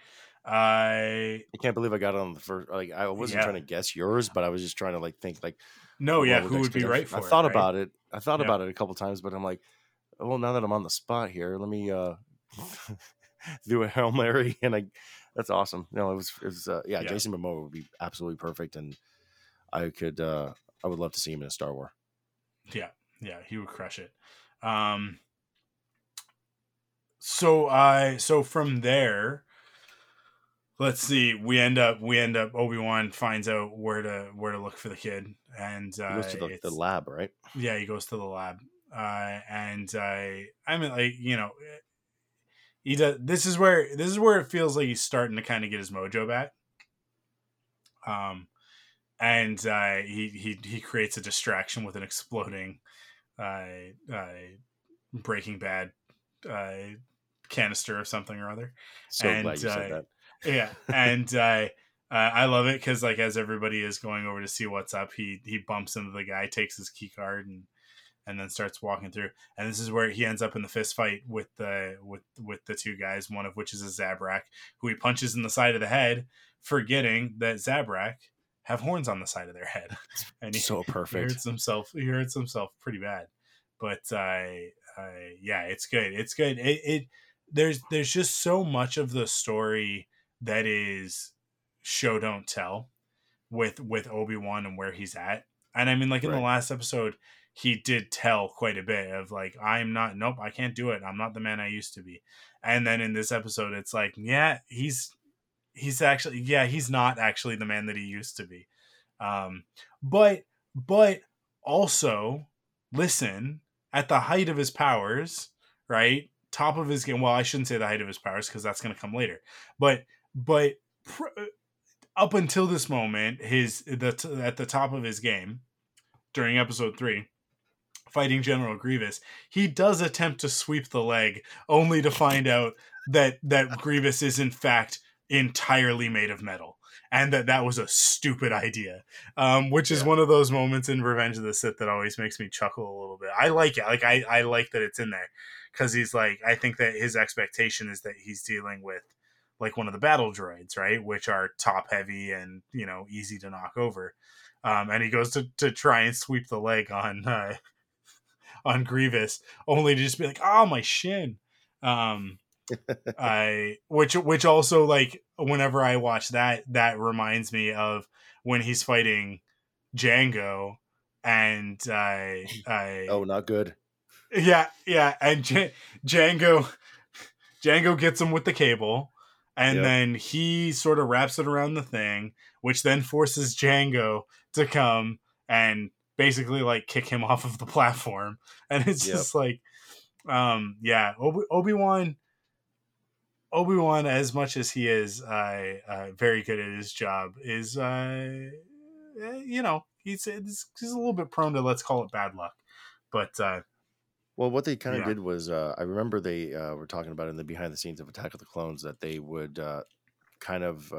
I I can't believe I got on the first. Like I wasn't yeah. trying to guess yours, but I was just trying to like think like no, yeah, who would be right for I it, thought right? about it. I thought yeah. about it a couple times, but I'm like, well, now that I'm on the spot here, let me uh <laughs> do a hail mary, and I. That's awesome. No, it was it was uh, yeah, yeah. Jason Momoa would be absolutely perfect, and I could uh I would love to see him in a Star Wars. Yeah, yeah, he would crush it. Um. So I so from there, let's see we end up we end up obi-wan finds out where to where to look for the kid and uh, he goes to the, the, lab right yeah he goes to the lab uh, and i i mean like you know he does this is where this is where it feels like he's starting to kind of get his mojo back. Um and uh, he he he creates a distraction with an exploding uh, uh breaking bad uh canister of something or other. So and, glad you said uh, that. yeah, <laughs> and uh, uh, I love it because like as everybody is going over to see what's up, he he bumps into the guy, takes his key card, and and then starts walking through. And this is where he ends up in the fist fight with the with with the two guys, one of which is a Zabrak, who he punches in the side of the head, forgetting that Zabrak have horns on the side of their head, <laughs> and he, so perfect. He hurts himself. He hurts himself pretty bad, but I, uh, uh, yeah, it's good. It's good. It, it there's there's just so much of the story that is show don't tell with with Obi-Wan and where he's at. And I mean like in right. the last episode he did tell quite a bit of like I'm not nope, I can't do it. I'm not the man I used to be. And then in this episode it's like yeah, he's he's actually yeah, he's not actually the man that he used to be. Um but but also listen, at the height of his powers, right? Top of his game. Well, I shouldn't say the height of his powers because that's going to come later. But but pr- up until this moment, his the t- at the top of his game during episode three, fighting General Grievous, he does attempt to sweep the leg, only to find out that that Grievous is in fact entirely made of metal and that that was a stupid idea um, which is yeah. one of those moments in revenge of the sith that always makes me chuckle a little bit i like it like i, I like that it's in there because he's like i think that his expectation is that he's dealing with like one of the battle droids right which are top heavy and you know easy to knock over um, and he goes to, to try and sweep the leg on uh, on grievous only to just be like oh my shin um, <laughs> I which which also like whenever I watch that that reminds me of when he's fighting Jango, and I I oh not good yeah yeah and J- Django, Jango gets him with the cable and yep. then he sort of wraps it around the thing which then forces Jango to come and basically like kick him <laughs> off of the platform and it's yep. just like um yeah Obi- Obi-Wan Obi Wan, as much as he is uh, uh, very good at his job, is uh, eh, you know he's he's a little bit prone to let's call it bad luck. But uh, well, what they kind of yeah. did was uh, I remember they uh, were talking about in the behind the scenes of Attack of the Clones that they would kind of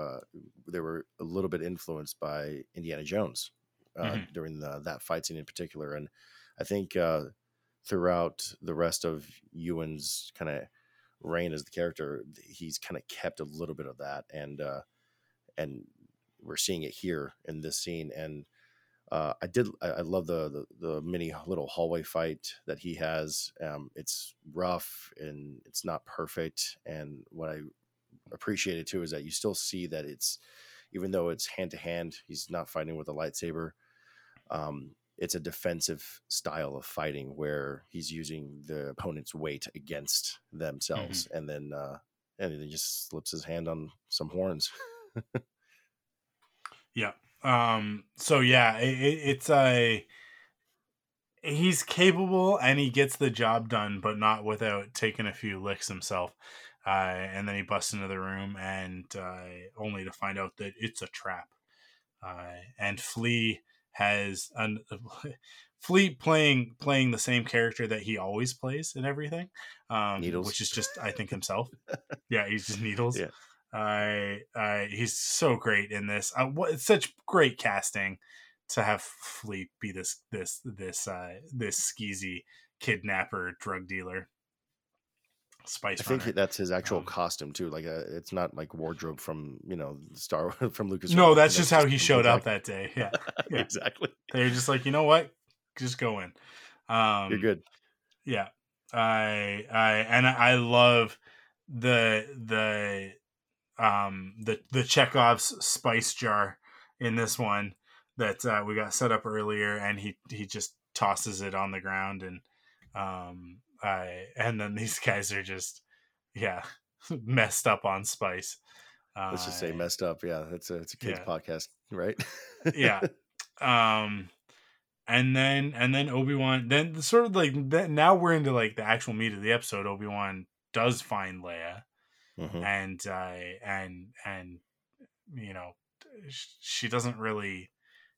they were a little bit influenced by Indiana Jones mm-hmm. during the, that fight scene in particular, and I think throughout the rest of Ewan's kind of reign as the character, he's kind of kept a little bit of that, and uh, and we're seeing it here in this scene. And uh, I did, I, I love the, the, the mini little hallway fight that he has. Um, it's rough and it's not perfect, and what I appreciated too is that you still see that it's even though it's hand to hand, he's not fighting with a lightsaber. Um, it's a defensive style of fighting where he's using the opponent's weight against themselves mm-hmm. and then uh and he just slips his hand on some horns <laughs> yeah um so yeah it, it's a he's capable and he gets the job done but not without taking a few licks himself uh, and then he busts into the room and uh, only to find out that it's a trap uh, and Flea has an <laughs> Flea playing playing the same character that he always plays in everything, um, Needles, which is just I think himself. <laughs> yeah, he's just Needles. Yeah, I uh, he's so great in this. Uh, what it's such great casting to have Flea be this this this uh, this skeezy kidnapper drug dealer spice. I think that's his actual um, costume too. Like uh, it's not like wardrobe from you know Star <laughs> from Lucas. No, that's, just how he <laughs> showed up that day. Yeah, <laughs> yeah. exactly. They're just like, you know what, just go in. Um, You're good. Yeah, I I and I love the the um the the Chekhov's spice jar in this one that uh, we got set up earlier, and he he just tosses it on the ground and um uh, and then these <laughs> guys are just yeah <laughs> messed up on spice uh, let's just say messed up yeah it's a it's a kids yeah. podcast right yeah <laughs> um and then and then obi-wan then sort of like that now we're into like the actual meat of the episode obi-wan does find leia mm-hmm. and uh and and you know she doesn't really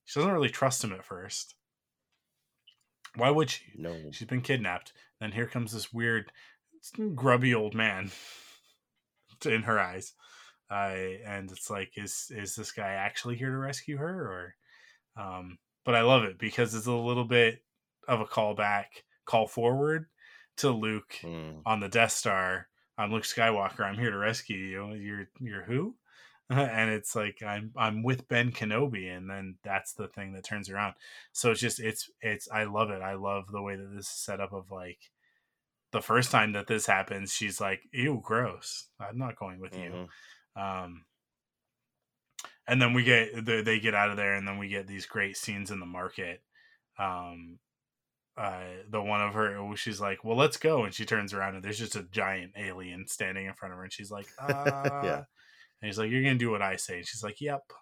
she doesn't really trust him at first why would she? No. She's been kidnapped. Then here comes this weird, grubby old man <laughs> in her eyes. Uh, and it's like, is is this guy actually here to rescue her? Or, um, but I love it because it's a little bit of a callback, call forward to Luke mm. on the Death Star. I'm Luke Skywalker. I'm here to rescue you. You're you're who? <laughs> and it's like I'm I'm with Ben Kenobi, and then that's the thing that turns around. So it's just it's it's I love it. I love the way that this is set up. Of like the first time that this happens, she's like, "Ew, gross! I'm not going with mm-hmm. you." Um, and then we get they get out of there, and then we get these great scenes in the market. Um, uh, the one of her, she's like, "Well, let's go," and she turns around, and there's just a giant alien standing in front of her, and she's like, <laughs> uh, "Yeah." And he's like, "You're gonna do what I say." And she's like, "Yep,"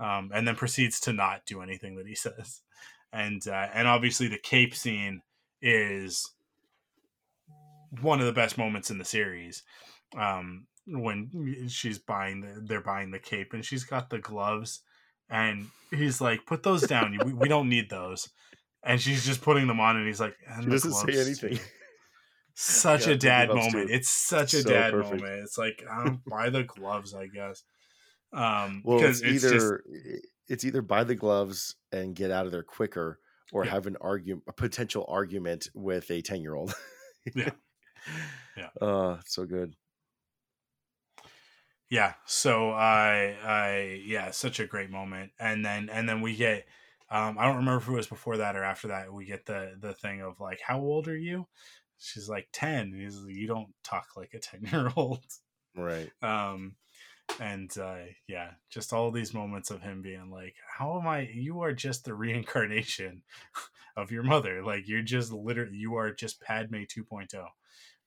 um, and then proceeds to not do anything that he <laughs> says. And uh, and obviously the cape scene is one of the best moments in the series. Um, when she's buying the, they're buying the cape and she's got the gloves and he's like put those down we, we don't need those and she's just putting them on, and he's like, and he doesn't say anything. <laughs> Such a dad moment. Too. It's such a so dad perfect. moment. It's like um, buy the gloves, I guess. Um, well, it's, it's either just... it's either buy the gloves and get out of there quicker, or yeah. have an argument, a potential argument with a ten year old. <laughs> yeah, yeah. Uh, so good. Yeah. So I, I, yeah, such a great moment, and then and then we get. Um, I don't remember if it was before that or after that. We get the the thing of like, how old are you? She's like ten. He's like, you don't talk like a ten year old, right? <laughs> Um, and uh, yeah, just all these moments of him being like, "How am I? You are just the reincarnation <laughs> of your mother. Like you're just literally, you are just Padme 2.0."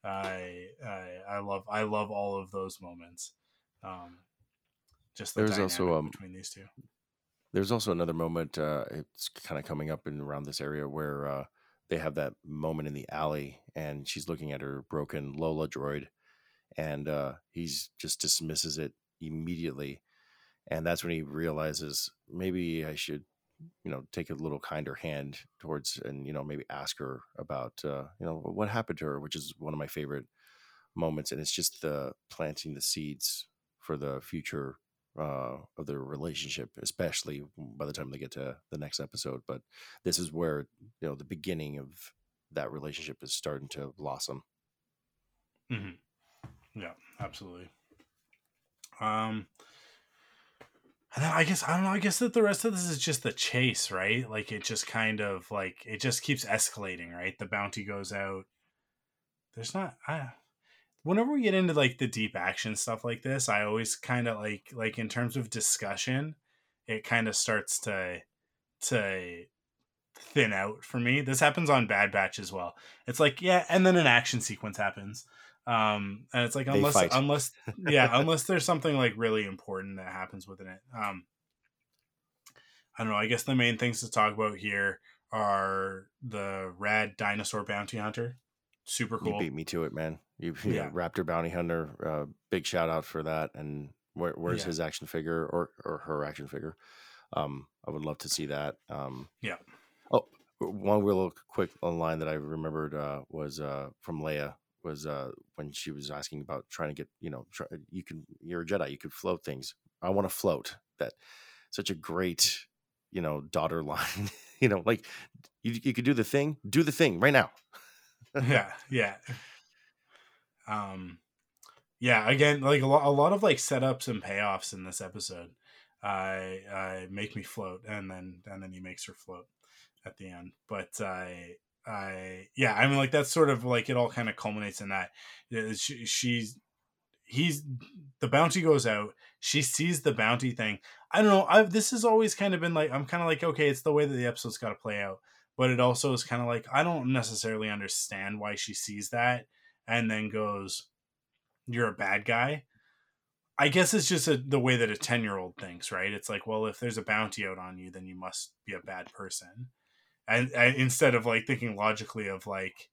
I, I I love I love all of those moments. Um, just the there's also um, between these two. There's also another moment. Uh, it's kind of coming up in around this area where uh, they have that moment in the alley, and she's looking at her broken Lola droid, and uh, he's just dismisses it immediately, and that's when he realizes maybe I should, you know, take a little kinder hand towards, and you know, maybe ask her about, uh, you know, what happened to her, which is one of my favorite moments, and it's just the planting the seeds for the future uh, of their relationship, especially by the time they get to the next episode. But this is where you know the beginning of that relationship is starting to blossom. Mm-hmm. Yeah, absolutely. Um, and then I guess I don't know. I guess that the rest of this is just the chase, right? Like it just kind of like it just keeps escalating, right? The bounty goes out. There's not. I whenever we get into like the deep action stuff like this, I always kind of like like in terms of discussion, it kind of starts to to thin out for me. This happens on Bad Batch as well. It's like yeah, and then an action sequence happens. Um, and it's like unless unless yeah, unless there's something like really important that happens within it. Um, I don't know. I guess the main things to talk about here are the rad dinosaur bounty hunter. Super cool. You beat me to it, man. You, <laughs> you yeah. Raptor Bounty Hunter. Uh, big shout out for that. And where, where's yeah. his action figure or or her action figure? Um, I would love to see that. Um, yeah. Oh, one real quick line that I remembered uh, was uh, from Leia was uh, when she was asking about trying to get you know try, you can you're a Jedi you could float things. I want to float. That such a great you know daughter <laughs> line. you know like you you could do the thing. Do the thing right now. yeah. Yeah um yeah again like a lot, a lot of like setups and payoffs in this episode i uh, make me float and then and then he makes her float at the end. But i i yeah i mean like that's sort of like it all kind of culminates in that she, she's he's the bounty goes out she sees the bounty thing. I don't know i've this has always kind of been like i'm kind of like okay it's the way that the episode's got to play out but it also is kind of like i don't necessarily understand why she sees that and then goes, "You're a bad guy." I guess it's just a, the way that a 10 year old thinks, right? It's like, well, if there's a bounty out on you, then you must be a bad person. And, and instead of like thinking logically of like,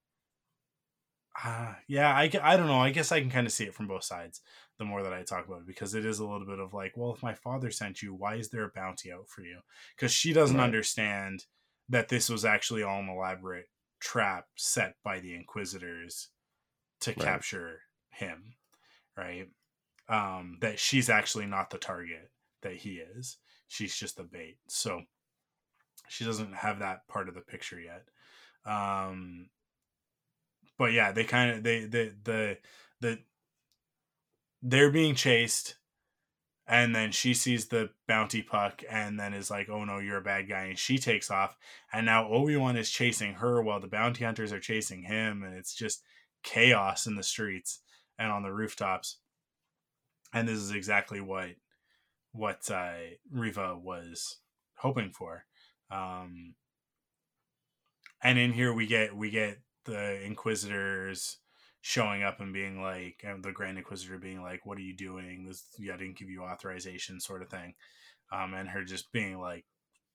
uh, yeah, I, I don't know. I guess I can kind of see it from both sides the more that I talk about it because it is a little bit of like, well, if my father sent you, why is there a bounty out for you? Because she doesn't right. understand that this was actually all an elaborate trap set by the Inquisitors to right. capture him, right? Um, that she's actually not the target that he is. She's just the bait. So she doesn't have that part of the picture yet. Um, but yeah, they kind of they the the the they're being chased and then she sees the bounty puck and then is like oh no you're a bad guy and she takes off and now obi-wan is chasing her while the bounty hunters are chasing him and it's just chaos in the streets and on the rooftops. And this is exactly what what uh, Reva was hoping for. Um, and in here we get we get the Inquisitors showing up and being like, and the Grand Inquisitor being like, "What are you doing? This yeah, I didn't give you authorization," sort of thing. Um, and her just being like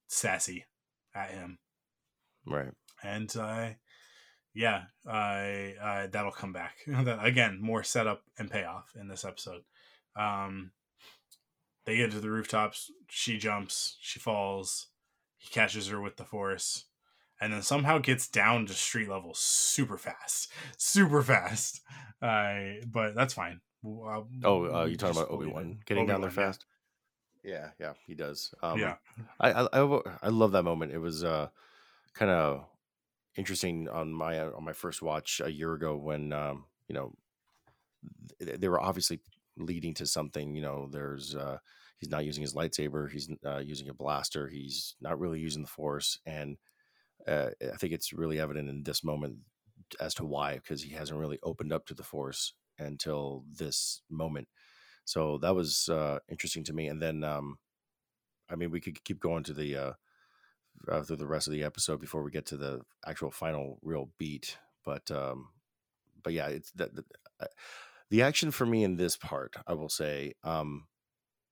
sassy at him, right? And uh, yeah, I uh, that'll come back. <laughs> that again, more setup and payoff in this episode. Um, they get to the rooftops. She jumps. She falls. He catches her with the force, and then somehow gets down to street level super fast, <laughs> super fast. Uh, but that's fine. Uh, oh, uh, you talking about Obi Wan getting Obi-Wan, down there fast? Yeah. yeah, he does. Um, yeah, I, I I love that moment. It was uh, kind of interesting on my on my first watch a year ago when um, you know they were obviously leading to something. You know, there's uh, he's not using his lightsaber, he's uh, using a blaster, he's not really using the force, and uh, I think it's really evident in this moment as to why because he hasn't really opened up to the force until this moment. So that was uh, interesting to me. And then, um, I mean, we could keep going to the uh, through the rest of the episode before we get to the actual final real beat. But um, but yeah, it's that the, uh, the, action for me in this part, I will say, um,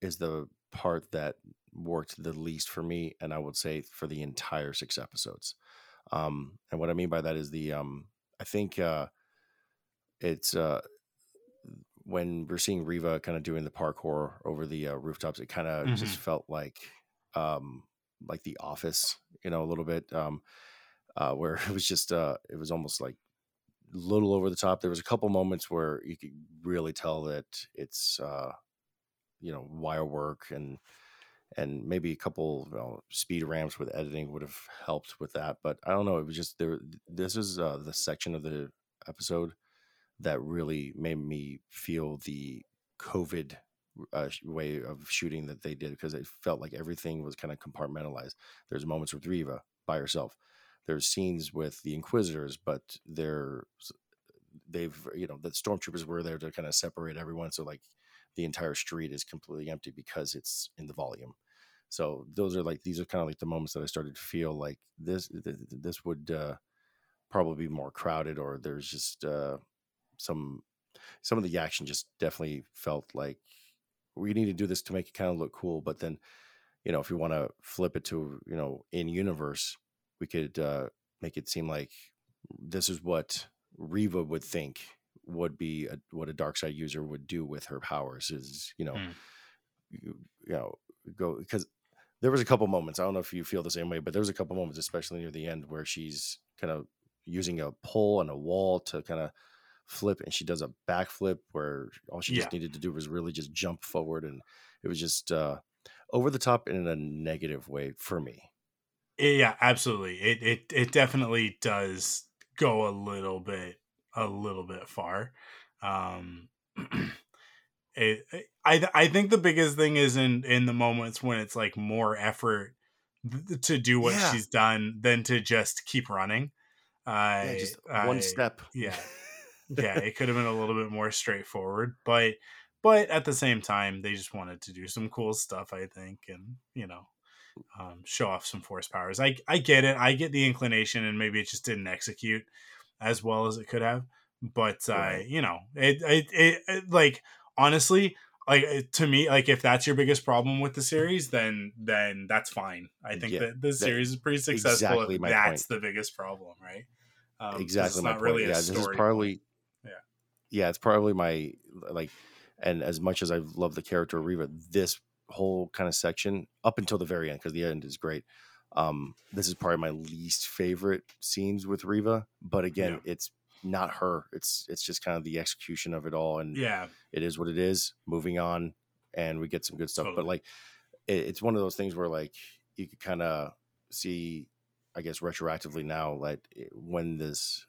is the part that worked the least for me, and I would say for the entire six episodes. Um, and what I mean by that is the um, I think uh, it's uh, when we're seeing Reva kind of doing the parkour over the uh, rooftops, it kind of mm-hmm. just felt like um, like The Office, you know, a little bit, um, uh, where <laughs> it was just uh, it was almost like a little over the top. There was a couple moments where you could really tell that it's uh, you know wire work and and maybe a couple you know, speed ramps with editing would have helped with that. But I don't know. It was just there. This is uh, the section of the episode that really made me feel the COVID uh, way of shooting that they did because it felt like everything was kind of compartmentalized. There's moments with Reva by herself. There's scenes with the Inquisitors, but they're they've you know the stormtroopers were there to kind of separate everyone. So like the entire street is completely empty because it's in the volume. So those are like these are kind of like the moments that I started to feel like this this would uh, probably be more crowded, or there's just uh, some some of the action just definitely felt like we need to do this to make it kind of look cool. But then, you know, if you want to flip it to you know in universe, we could uh, make it seem like this is what Reva would think would be a, what a dark side user would do with her powers is you know mm. you, you know go because there was a couple moments i don't know if you feel the same way but there was a couple moments especially near the end where she's kind of using a pole and a wall to kind of flip and she does a backflip where all she yeah. just needed to do was really just jump forward and it was just uh over the top in a negative way for me yeah absolutely it it it definitely does go a little bit a little bit far. Um, <clears throat> it, I I think the biggest thing is in in the moments when it's like more effort to do what yeah. she's done than to just keep running. I, yeah, just one I, step. Yeah, <laughs> yeah. It could have been a little bit more straightforward, but but at the same time, they just wanted to do some cool stuff. I think, and you know, um, show off some force powers. I I get it. I get the inclination, and maybe it just didn't execute as well as it could have. But uh, right. you know, it, it, it, it like honestly, like to me, like if that's your biggest problem with the series, then then that's fine. I think yeah, that the series is pretty successful. Exactly that's point. the biggest problem, right? Um, exactly my point. Really yeah, this is probably yeah, it's probably my like, and as much as I love the character of Reva, this whole kind of section up until the very end because the end is great um, this is probably my least favorite scenes with Reva, but again, yeah. it's not her. It's it's just kind of the execution of it all, and yeah, it is what it is. Moving on, and we get some good stuff. Totally. But like, it, it's one of those things where like you could kind of see, I guess, retroactively now, like when this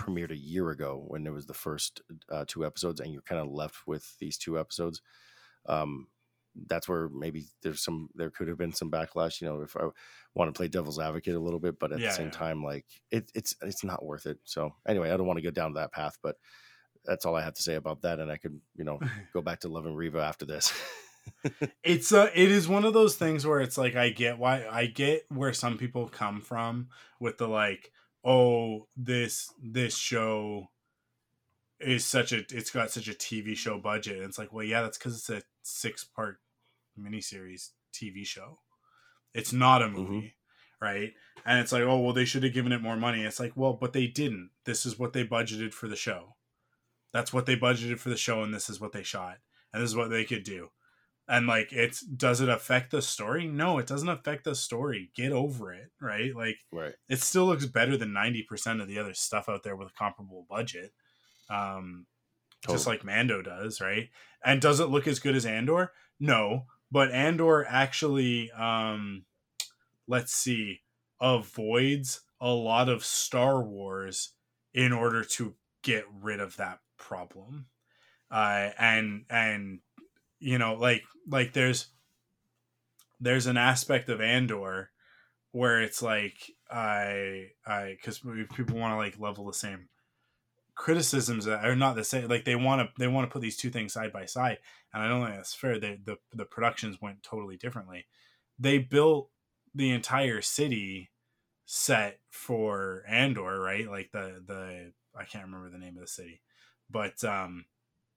premiered a year ago, when it was the first uh, two episodes, and you're kind of left with these two episodes. Um, that's where maybe there's some there could have been some backlash. You know, if I want to play devil's advocate a little bit, but at yeah, the same yeah. time, like it, it's it's not worth it. So anyway, I don't want to go down that path, but that's all I have to say about that. And I could you know <laughs> go back to Love and Reva after this. <laughs> it's uh it is one of those things where it's like I get why I get where some people come from with the like oh this this show is such a it's got such a TV show budget. And it's like, well, yeah, that's because it's a six part miniseries TV show. It's not a mm-hmm. movie, mm-hmm. right? And it's like, oh well, they should have given it more money. It's like, well, but they didn't. This is what they budgeted for the show. That's what they budgeted for the show, and this is what they shot, and this is what they could do. And like it's does it affect the story? No it doesn't affect the story. Get over it right? Like right. it still looks better than 90% of the other stuff out there with a comparable budget um totally. just like mando does right? And does it look as good as andor? No but andor actually um let's see avoids a lot of star wars in order to get rid of that problem. Uh and and you know like like there's there's an aspect of andor where it's like i i because people want to like level the same criticisms that are not the same like they want to they want to put these two things side by side and i don't think that's fair. They, the the productions went totally differently. They built the entire city set for andor right? Like the the i can't remember the name of the city but um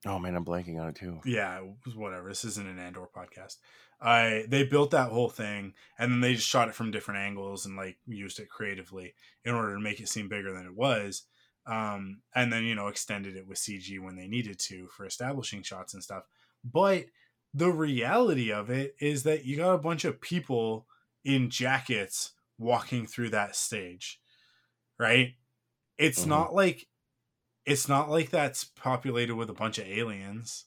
Oh man, I'm blanking on it too. Yeah, whatever. This isn't an Andor podcast. I they built that whole thing and then they just shot it from different angles and like used it creatively in order to make it seem bigger than it was. Um, and then you know extended it with CG when they needed to for establishing shots and stuff. But the reality of it is that you got a bunch of people in jackets walking through that stage, right? It's mm-hmm. not like it's not like that's populated with a bunch of aliens,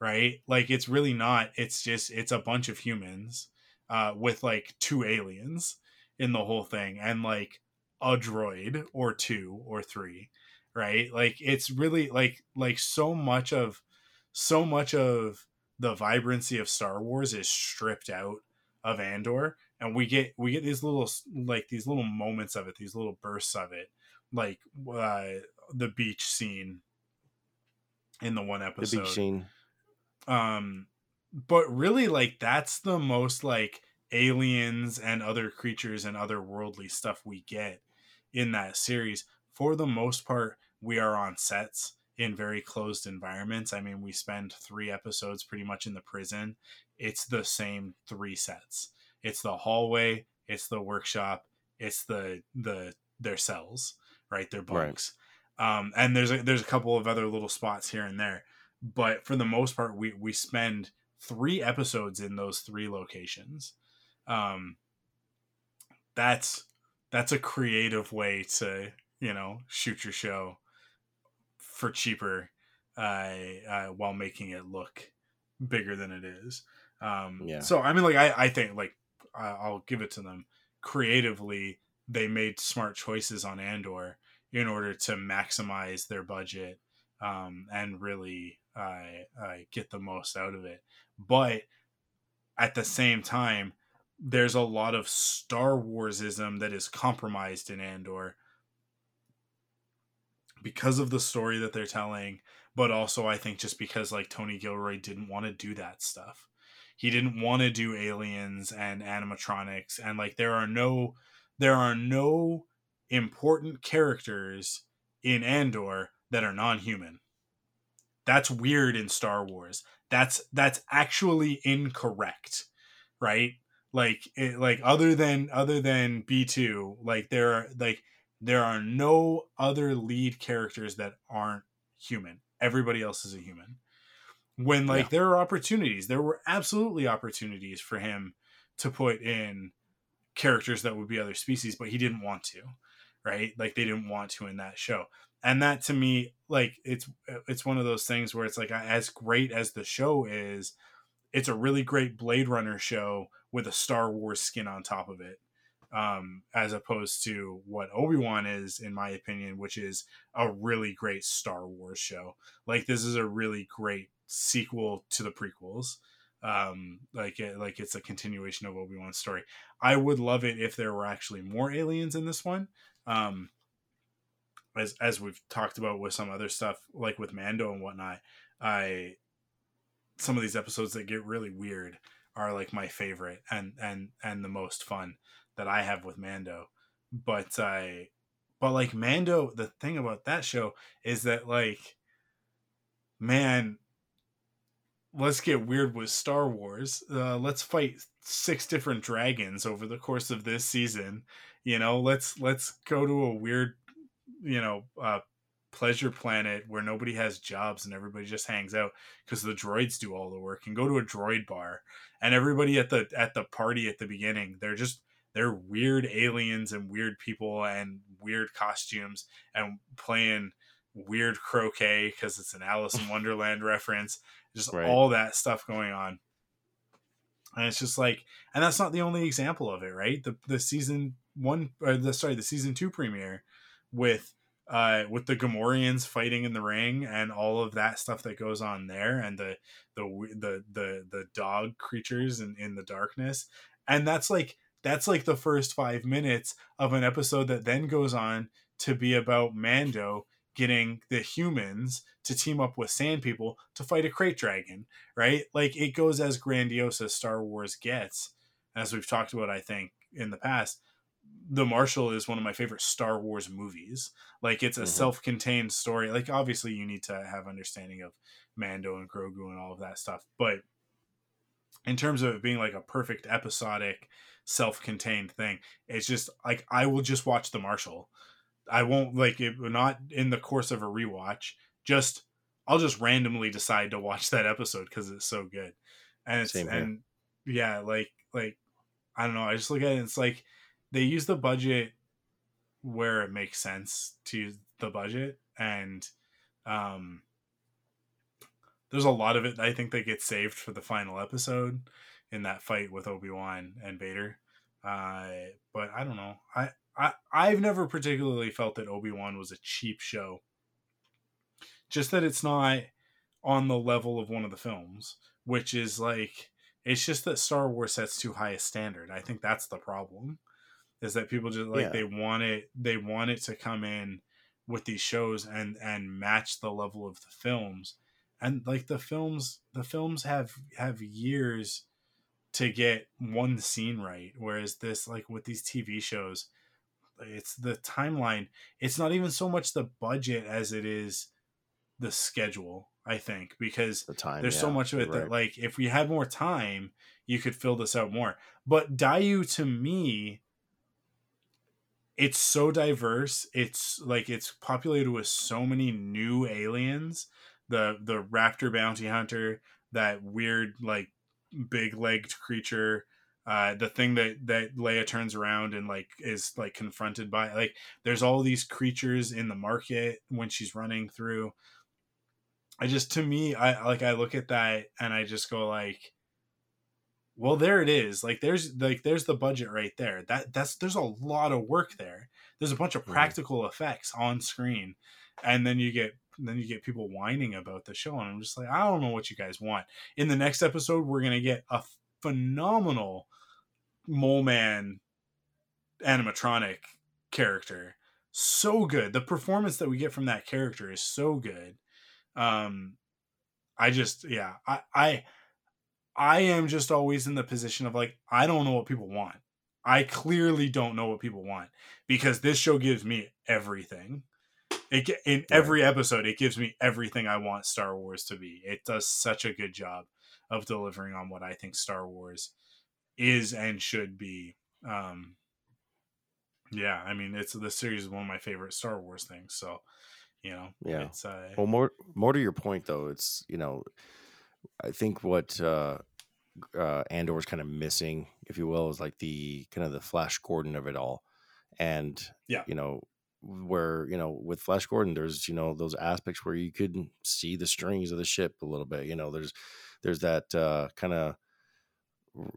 right? Like it's really not. It's just it's a bunch of humans uh, with like two aliens in the whole thing, and like a droid or two or three, right? Like it's really like like so much of so much of the vibrancy of Star Wars is stripped out of Andor and we get we get these little like these little moments of it these little bursts of it like uh, the beach scene in the one episode. The beach scene. Um, but really, like that's the most like aliens and other creatures and other worldly stuff we get in that series. For the most part, we are on sets in very closed environments. I mean, we spend three episodes pretty much in the prison. It's the same three sets. It's the hallway, it's the workshop, it's the the their cells, right? Their bunks. Um, and there's a, there's a couple of other little spots here and there, but for the most part, we we spend three episodes in those three locations. Um, that's that's a creative way to you know shoot your show for cheaper uh, uh, while making it look bigger than it is. Um, yeah. So I mean, like I I think like I'll give it to them creatively. They made smart choices on Andor in order to maximize their budget um, and really uh, uh, get the most out of it. But at the same time, there's a lot of Star Warsism that is compromised in Andor because of the story that they're telling, but also I think just because like Tony Gilroy didn't want to do that stuff. He didn't want to do aliens and animatronics and like there are no there are no important characters in Andor that are non-human. That's weird in Star Wars. That's that's actually incorrect, right? Like it, like other than other than B2, like there are like there are no other lead characters that aren't human. Everybody else is a human. When like yeah. there are opportunities, there were absolutely opportunities for him to put in characters that would be other species, but he didn't want to right? Like they didn't want to in that show. And that to me, like it's it's one of those things where it's like as great as the show is, it's a really great Blade Runner show with a Star Wars skin on top of it. Um, as opposed to what Obi Wan is, in my opinion, which is a really great Star Wars show. Like this is a really great sequel to the prequels um like it, like it's a continuation of obi-wan's story i would love it if there were actually more aliens in this one um as as we've talked about with some other stuff like with mando and whatnot i some of these episodes that get really weird are like my favorite and and and the most fun that i have with mando but i but like mando the thing about that show is that like man let's get weird with Star Wars. Uh, let's fight six different dragons over the course of this season. You know, let's let's go to a weird, you know, uh, pleasure planet where nobody has jobs and everybody just hangs out because the droids do all the work and go to a droid bar and everybody at the at the party at the beginning they're just they're weird aliens and weird people and weird costumes and playing weird croquet because it's an Alice in <laughs> Wonderland reference. Just right. all that stuff going on. And it's just like, and that's not the only example of it, right? The the season one, or the sorry, the season two premiere with uh with the Gamorreans fighting in the ring and all of that stuff that goes on there, and the the the the the dog creatures in in the darkness, and that's like that's like the first five minutes of an episode that then goes on to be about Mando getting the humans to team up with sand people to fight a krayt dragon, right? Like it goes as grandiose as Star Wars gets, as we've talked about, I think, in the past. The Marshal is one of my favorite Star Wars movies. Like it's a mm-hmm. self-contained story. Like obviously you need to have understanding of Mando and Grogu and all of that stuff, but in terms of it being like a perfect episodic self-contained thing, it's just like I will just watch The Marshal I won't like it not in the course of a rewatch. Just I'll just randomly decide to watch that episode because it's so good. And it's and yeah, like like I don't know. I just look at it. it's like they use the budget where it makes sense to use the budget, and um, there's a lot of it I think that gets saved for the final episode in that fight with Obi Wan and Vader. Uh, but I don't know. I I I've never particularly felt that Obi Wan was a cheap show. Just that it's not on the level of one of the films, which is like it's just that Star Wars sets too high a standard. I think that's the problem. Is that people just like yeah. they want it they want it to come in with these shows and and match the level of the films. And like the films the films have have years to get one scene right whereas this like with these TV shows it's the timeline it's not even so much the budget as it is the schedule i think because the time, there's yeah, so much of it right. that like if we had more time you could fill this out more but Daiyu to me it's so diverse it's like it's populated with so many new aliens the the raptor bounty hunter that weird like big legged creature uh, the thing that that Leia turns around and like is like confronted by like there's all these creatures in the market when she's running through. I just to me I like I look at that and I just go like well there it is like there's like there's the budget right there. That that's there's a lot of work there. There's a bunch of practical effects on screen and then you get then you get people whining about the show and i'm just like i don't know what you guys want. In the next episode we're gonna get a phenomenal mole man animatronic character. So good. The performance that we get from that character is so good. Um i just yeah i i i am just always in the position of like i don't know what people want i clearly don't know what people want because this show gives me everything it in every episode it gives me everything i want star wars to be it does such a good job of delivering on what I think Star Wars is and should be. Um, yeah, I mean, it's the series is one of my favorite Star Wars things. So, you know, yeah. It's, uh, well, more more to your point though, it's you know, I think what uh, uh, Andor's kind of missing, if you will, is like the kind of the Flash Gordon of it all, and yeah, you know, where you know with Flash Gordon, there's you know those aspects where you could see the strings of the ship a little bit. You know, there's there's that uh, kind of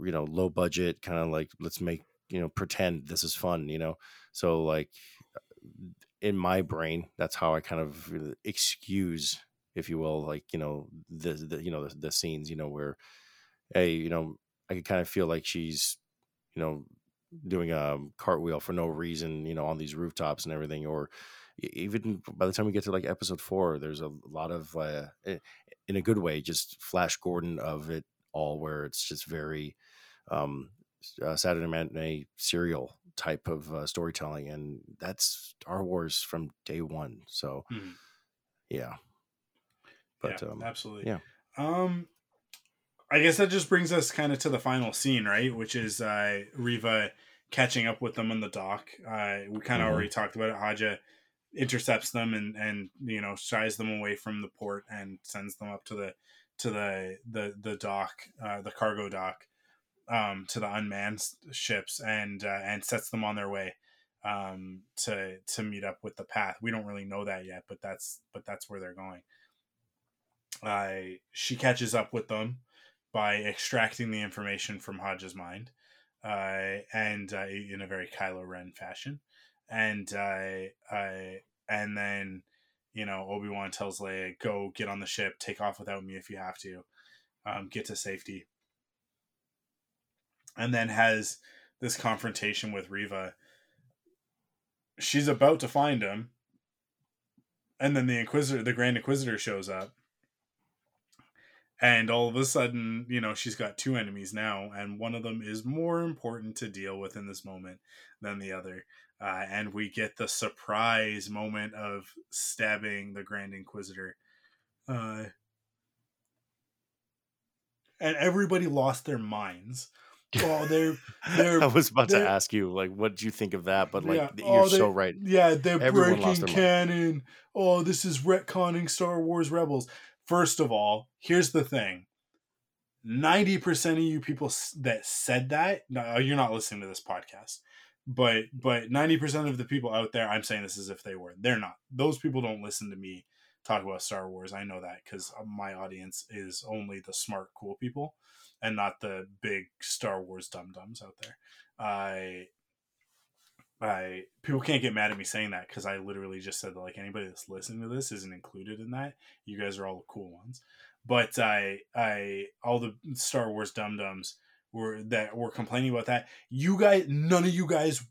you know low budget kind of like let's make you know pretend this is fun you know so like in my brain that's how i kind of excuse if you will like you know the, the you know the, the scenes you know where hey you know i could kind of feel like she's you know doing a cartwheel for no reason you know on these rooftops and everything or even by the time we get to like episode four there's a lot of uh, in a good way, just Flash Gordon of it all, where it's just very um, uh, Saturday matinee serial type of uh, storytelling, and that's Star Wars from day one. So, mm-hmm. yeah, but yeah, um, absolutely, yeah. Um, I guess that just brings us kind of to the final scene, right? Which is uh, Reva catching up with them on the dock. Uh, we kind of mm-hmm. already talked about it. Haja intercepts them and and you know shies them away from the port and sends them up to the to the the the dock uh, the cargo dock um, to the unmanned ships and uh, and sets them on their way um, to to meet up with the path. We don't really know that yet, but that's but that's where they're going. Uh, she catches up with them by extracting the information from Haja's mind, uh, and uh, in a very Kylo Ren fashion, and uh, uh, and then you know Obi Wan tells Leia, "Go get on the ship, take off without me if you have to, um, get to safety." And then has this confrontation with Reva. She's about to find him, and then the Inquisitor, the Grand Inquisitor, shows up, and all of a sudden, you know, she's got two enemies now, and one of them is more important to deal with in this moment than the other. Uh, and we get the surprise moment of stabbing the Grand Inquisitor. Uh, and everybody lost their minds. Oh, they're <laughs> they're. I was about to ask you, like, what do you think of that? But like, yeah, you're oh, so right. Yeah, they're Everyone breaking canon. Oh, this is retconning Star Wars Rebels. First of all, here's the thing. 90% of you people that said that, no, uh, you're not listening to this podcast but but 90% of the people out there i'm saying this as if they were they're not. Those people don't listen to me talk about star wars. I know that because uh, my audience is only the smart cool people and not the big star wars dum dums out there. I i people can't get mad at me saying that because i literally just said that like anybody that's listening to this isn't included in that you guys are all the cool ones but i i all the star wars dum dums were that were complaining about that. You guys, none of you guys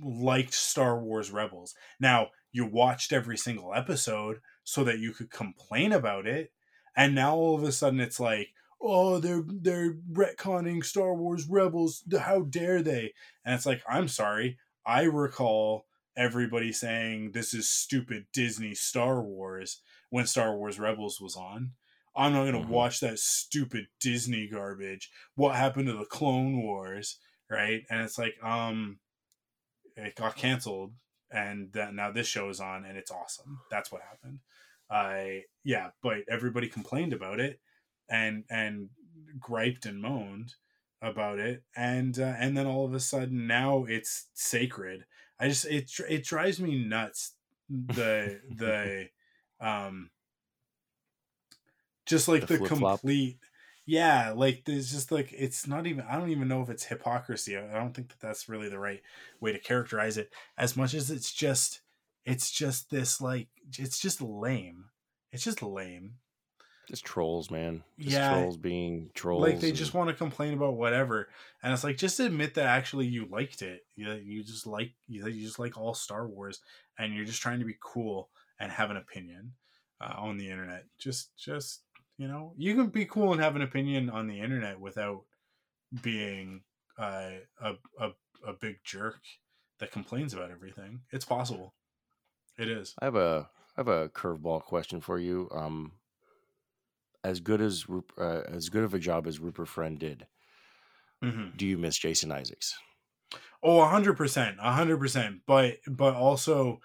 liked Star Wars Rebels. Now you watched every single episode so that you could complain about it, and now all of a sudden it's like, oh, they're they're retconning Star Wars Rebels. How dare they? And it's like, I'm sorry. I recall everybody saying this is stupid Disney Star Wars when Star Wars Rebels was on. I'm not gonna mm-hmm. watch that stupid Disney garbage. What happened to the Clone Wars, right? And it's like, um, it got canceled, and that now this show is on, and it's awesome. That's what happened. I yeah, but everybody complained about it, and and griped and moaned about it, and uh, and then all of a sudden now it's sacred. I just it it drives me nuts the <laughs> the um just like the, the complete yeah like there's just like it's not even i don't even know if it's hypocrisy i don't think that that's really the right way to characterize it as much as it's just it's just this like it's just lame. It's just lame just trolls man just yeah trolls being trolls like they and... just want to complain about whatever and it's like just admit that actually you liked it you, you just like you, you just like all star wars and you're just trying to be cool and have an opinion uh, on the internet just just you know, you can be cool and have an opinion on the internet without being uh, a a a big jerk that complains about everything. It's possible. It is. I have a I have a curveball question for you. Um, as good as uh, as good of a job as Rupert Friend did, mm-hmm. do you miss Jason Isaacs? Oh, hundred percent, hundred percent. But but also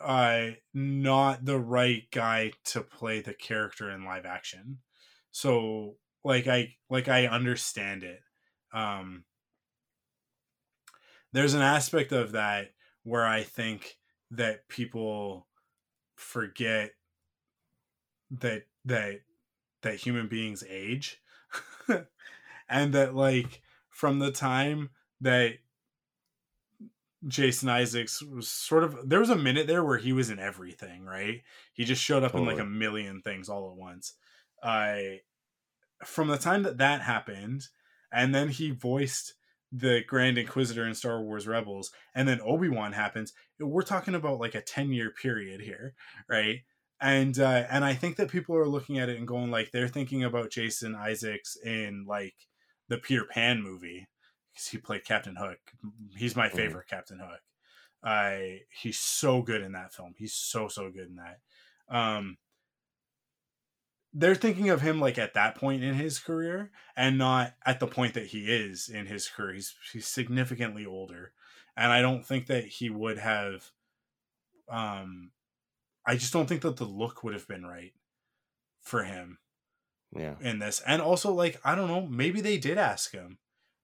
uh, not the right guy to play the character in live action. So like I like I understand it. Um there's an aspect of that where I think that people forget that that that human beings age <laughs> and that like from the time that Jason Isaacs was sort of there was a minute there where he was in everything, right? He just showed up totally. in like a million things all at once. I from the time that that happened, and then he voiced the Grand Inquisitor in Star Wars Rebels, and then Obi Wan happens. We're talking about like a ten year period here, right? And uh, and I think that people are looking at it and going like they're thinking about Jason Isaacs in like the Peter Pan movie, because he played Captain Hook. He's my mm-hmm. favorite mm-hmm. Captain Hook. I he's so good in that film. He's so so good in that. Um, they're thinking of him like at that point in his career, and not at the point that he is in his career. He's he's significantly older, and I don't think that he would have um, I just don't think that the look would have been right for him. Yeah. In this, and also like I don't know, maybe they did ask him.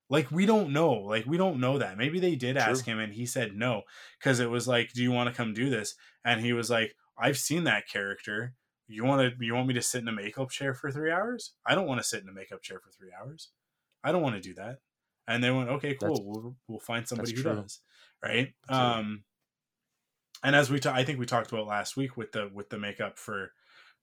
Like we don't know. Like we don't know that. Maybe they did True. ask him and he said no because it was like, "Do you want to come do this?" And he was like, "I've seen that character. You want to? You want me to sit in a makeup chair for three hours? I don't want to sit in a makeup chair for three hours. I don't want to do that." And they went, "Okay, cool. we'll, we'll find somebody who true. does." Right. um. And as we, ta- I think we talked about last week with the with the makeup for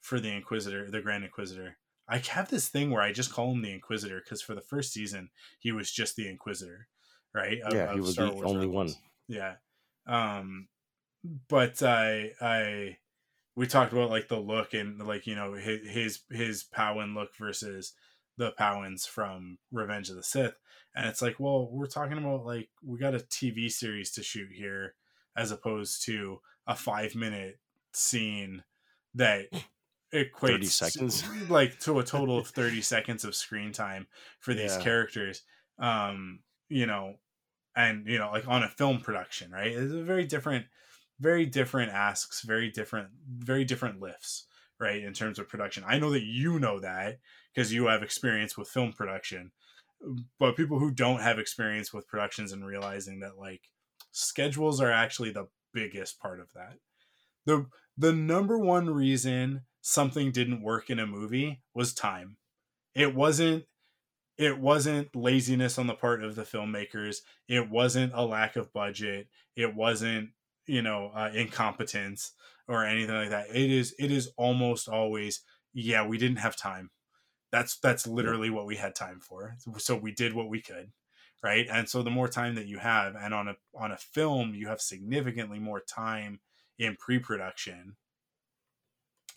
for the Inquisitor, the Grand Inquisitor. I have this thing where I just call him the Inquisitor because for the first season he was just the Inquisitor, right? Of, yeah, he was the Wars only Rebels. one. Yeah, um, but I I we talked about like the look and like you know his his his Pau'an look versus the Pau'ans from Revenge of the Sith, and it's like, well, we're talking about like we got a TV series to shoot here as opposed to a five minute scene that <laughs> equates 30 seconds. <laughs> like to a total of <laughs> 30 seconds of screen time for these yeah. characters. Um you know and you know like on a film production right? It's a very different very different asks very different very different lifts right in terms of production. I know that you know that because you have experience with film production but people who don't have experience with productions and realizing that like schedules are actually the biggest part of that the the number one reason something didn't work in a movie was time. It wasn't it wasn't laziness on the part of the filmmakers. It wasn't a lack of budget. It wasn't, you know, uh, incompetence or anything like that. It is it is almost always yeah, we didn't have time. That's that's literally what we had time for. So we did what we could, right? And so the more time that you have and on a on a film, you have significantly more time in pre-production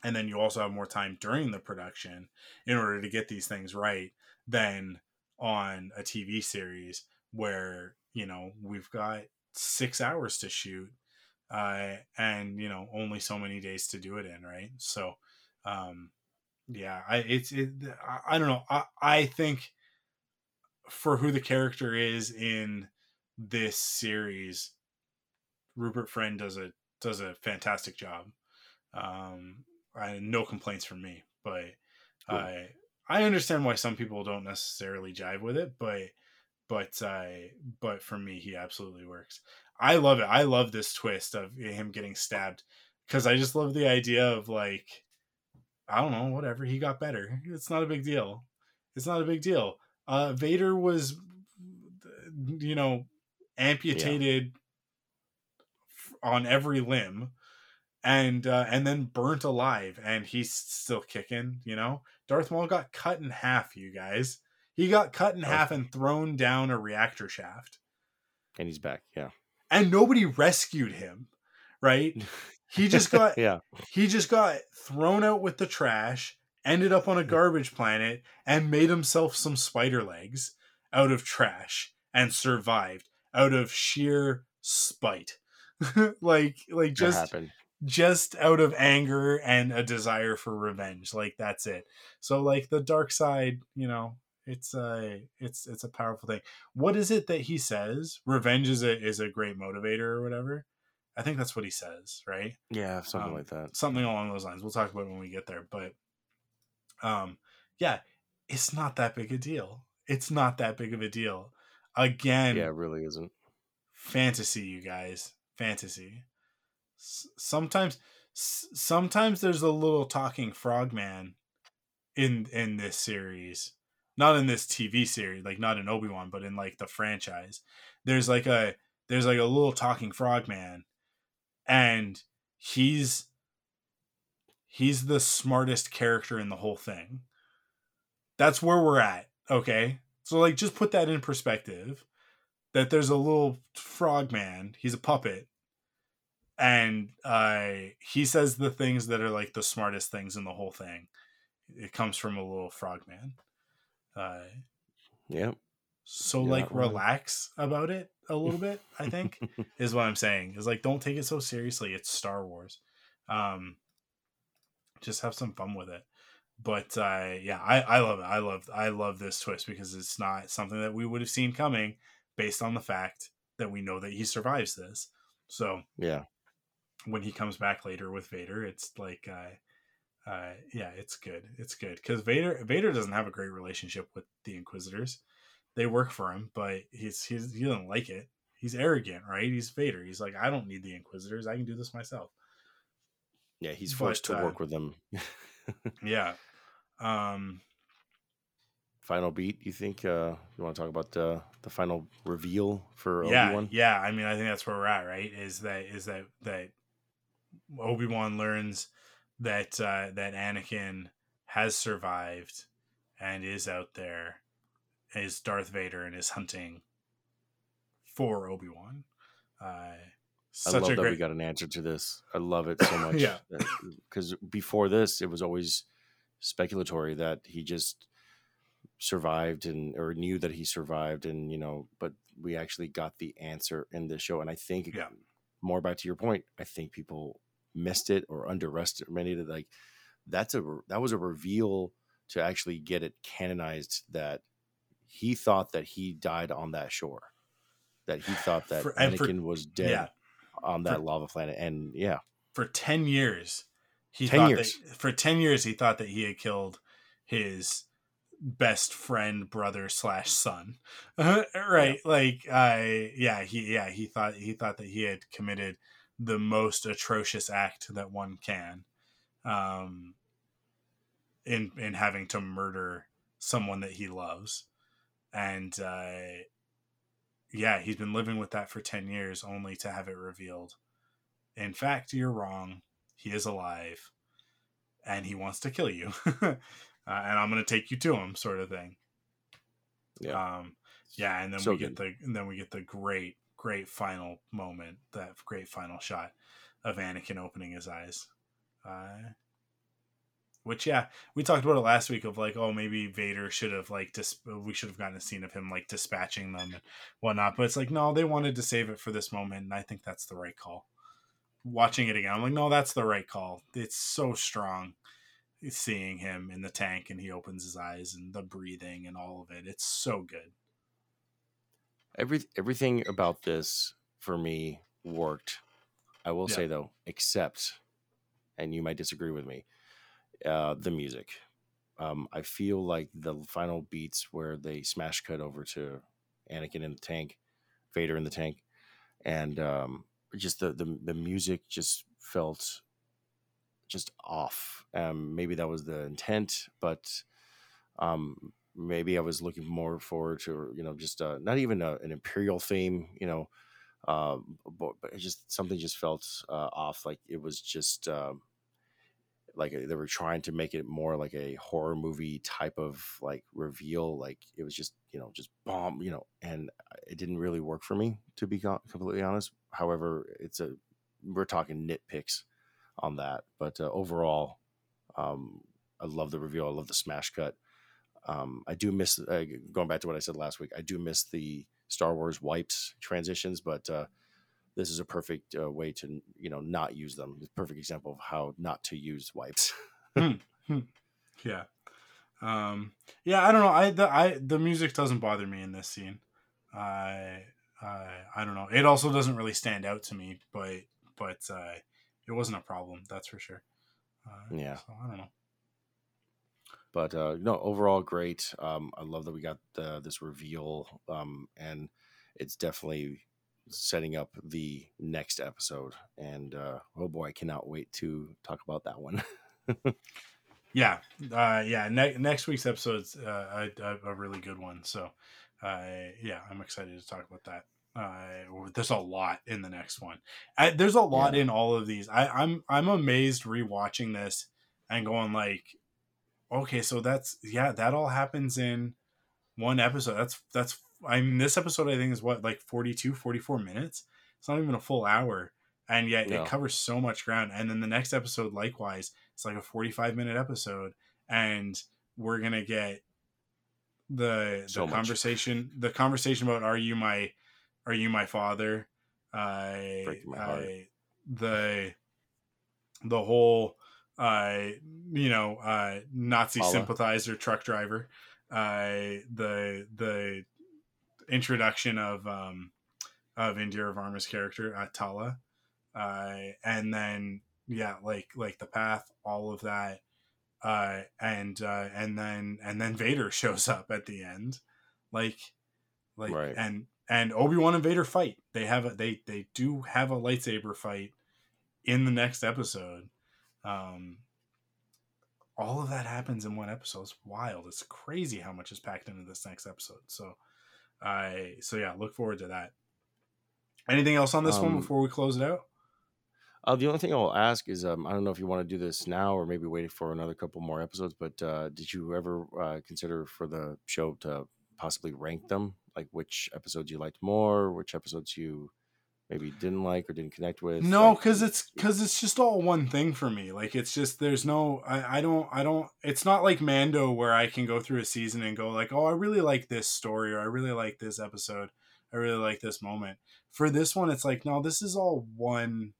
and then you also have more time during the production in order to get these things right than on a TV series where you know we've got six hours to shoot uh, and you know only so many days to do it in right so um yeah i it's it, I, I don't know I, I think for who the character is in this series rupert friend does a does a fantastic job um I no complaints from me, but cool. I I understand why some people don't necessarily jive with it, but but I but for me he absolutely works. I love it. I love this twist of him getting stabbed because I just love the idea of like I don't know, whatever. He got better. It's not a big deal. It's not a big deal. Uh Vader was you know amputated yeah. on every limb and uh, and then burnt alive and he's still kicking you know? Darth maul got cut in half you guys. He got cut in oh. half and thrown down a reactor shaft. And he's back yeah. And nobody rescued him right? <laughs> He just got yeah. he just got thrown out with the trash ended up on a garbage planet and made himself some spider legs out of trash and survived out of sheer spite. <laughs> Like like just just out of anger and a desire for revenge. Like that's it. So like the dark side you know it's a it's it's a powerful thing. What is it that he says? Revenge is a is a great motivator or whatever? I think that's what he says right? Yeah something um, like that. something along those lines. We'll talk about when we get there but um yeah it's not that big a deal. It's not that big of a deal. Again yeah it really isn't. Fantasy you guys. Fantasy. Sometimes sometimes there's a little talking frogman in in this series. Not in this tv series like not in obi-wan but in like the franchise. There's like a there's like a little talking frogman and he's he's the smartest character in the whole thing that's where we're at okay so like just put that in perspective that there's a little frogman he's a puppet and uh, he says the things that are like the smartest things in the whole thing. It comes from a little frogman. Uh, yep. So You're like relax about it a little bit. I think <laughs> is what I'm saying. Is like don't take it so seriously. It's Star Wars. Um, just have some fun with it. But uh, yeah, I, I love it. I love I love this twist because it's not something that we would have seen coming based on the fact that we know that he survives this. So yeah, when he comes back later with Vader, it's like, uh, uh, yeah, it's good. It's good because Vader Vader doesn't have a great relationship with the Inquisitors. They work for him, but he's, he's he doesn't like it. He's arrogant, right? He's Vader. He's like, I don't need the Inquisitors. I can do this myself. Yeah, he's forced but, to uh, work with them. <laughs> yeah. Um, final beat. You think uh, you want to talk about the the final reveal for yeah, Obi-Wan? Yeah, I mean, I think that's where we're at, right? Is that is that that Obi Wan learns that uh, that Anakin has survived and is out there, is Darth Vader and is hunting for Obi Wan. Uh, I love that great... we got an answer to this. I love it so <laughs> much. yeah, because before this, it was always speculatory that he just survived and or knew that he survived and you know but we actually got the answer in this show and i think yeah. more back to your point i think people missed it or underestimated it like that's a that was a reveal to actually get it canonized that he thought that he died on that shore that he thought that for, Anakin for, was dead yeah. On that for, lava planet and yeah for 10 years he 10 thought years. that for 10 years he thought that he had killed his best friend brother slash son <laughs> right yeah. like i yeah he yeah he thought he thought that he had committed the most atrocious act that one can um in in having to murder someone that he loves and uh yeah he's been living with that for 10 years only to have it revealed in fact you're wrong he is alive and he wants to kill you <laughs> uh, and I'm going to take you to him, sort of thing. Yeah. Um, yeah, and then so we get good. the and then we get the great, great final moment, that great final shot of Anakin opening his eyes. Uh, which yeah, we talked about it last week of like, oh, maybe Vader should have like dis- we should have gotten a scene of him like dispatching them and whatnot. But it's like, no, they wanted to save it for this moment, and I think that's the right call. Watching it again, I'm like, no, that's the right call. It's so strong seeing him in the tank and he opens his eyes and the breathing and all of it. It's so good. Every everything about this for me worked. I will yeah. say though, except, and you might disagree with me, uh, the music. Um, I feel like the final beats where they smash cut over to Anakin in the tank, Vader in the tank, and um, just the, the the music just felt just off. Um, maybe that was the intent, but um, maybe I was looking more forward to you know just uh, not even a, an imperial theme, you know, uh, but, but just something just felt uh, off. Like it was just um, like they were trying to make it more like a horror movie type of like reveal. Like it was just you know just bomb, you know, and it didn't really work for me to be completely honest. However, it's a we're talking nitpicks on that. But uh, overall, um, I love the reveal. I love the smash cut. Um, I do miss uh, going back to what I said last week. I do miss the Star Wars wipes transitions, but uh, this is a perfect uh, way to you know not use them. It's a perfect example of how not to use wipes. <laughs> hmm. Hmm. Yeah, um, yeah. I don't know. I the I the music doesn't bother me in this scene. I I I don't know. It also doesn't really stand out to me, but but uh, it wasn't a problem. That's for sure. Uh, yeah. So I don't know. But uh, no, overall great. Um, I love that we got the, this reveal, um, and it's definitely setting up the next episode. And uh, oh boy, I cannot wait to talk about that one. <laughs> yeah, uh, yeah. Ne- next week's episode's uh, a, a, really good one. So, uh, yeah, I'm excited to talk about that uh, there's a lot in the next one. I, there's a lot yeah. in all of these. I, I'm I'm amazed rewatching this and going like, okay, so that's yeah, that all happens in one episode. That's that's I mean this episode I think is what like 42, 44 minutes. It's not even a full hour, and yet no. it covers so much ground. And then the next episode, likewise, it's like a 45 minute episode, and we're gonna get the so the much. conversation the conversation about are you my are You My Father? I, I the the whole uh you know uh Nazi Paula. sympathizer truck driver uh the the introduction of um of Indira Varma's character Atala uh, and then yeah, like like the path, all of that, uh, and uh, and then and then Vader <laughs> shows up at the end, like like right. and and Obi Wan and Vader fight. They have a they they do have a lightsaber fight in the next episode. Um, all of that happens in one episode. It's wild. It's crazy how much is packed into this next episode. So, I so yeah, look forward to that. Anything else on this um, one before we close it out? Uh, the only thing I'll ask is, um, I don't know if you want to do this now or maybe wait for another couple more episodes, but uh, did you ever uh, consider for the show to possibly rank them, like which episodes you liked more, which episodes you maybe didn't like or didn't connect with? No, because like, it's because it's just all one thing for me. Like it's just there's no, I, I don't, I don't. It's not like Mando where I can go through a season and go like, oh, I really like this story or I really like this episode. I really like this moment. For this one, it's like, no, this is all one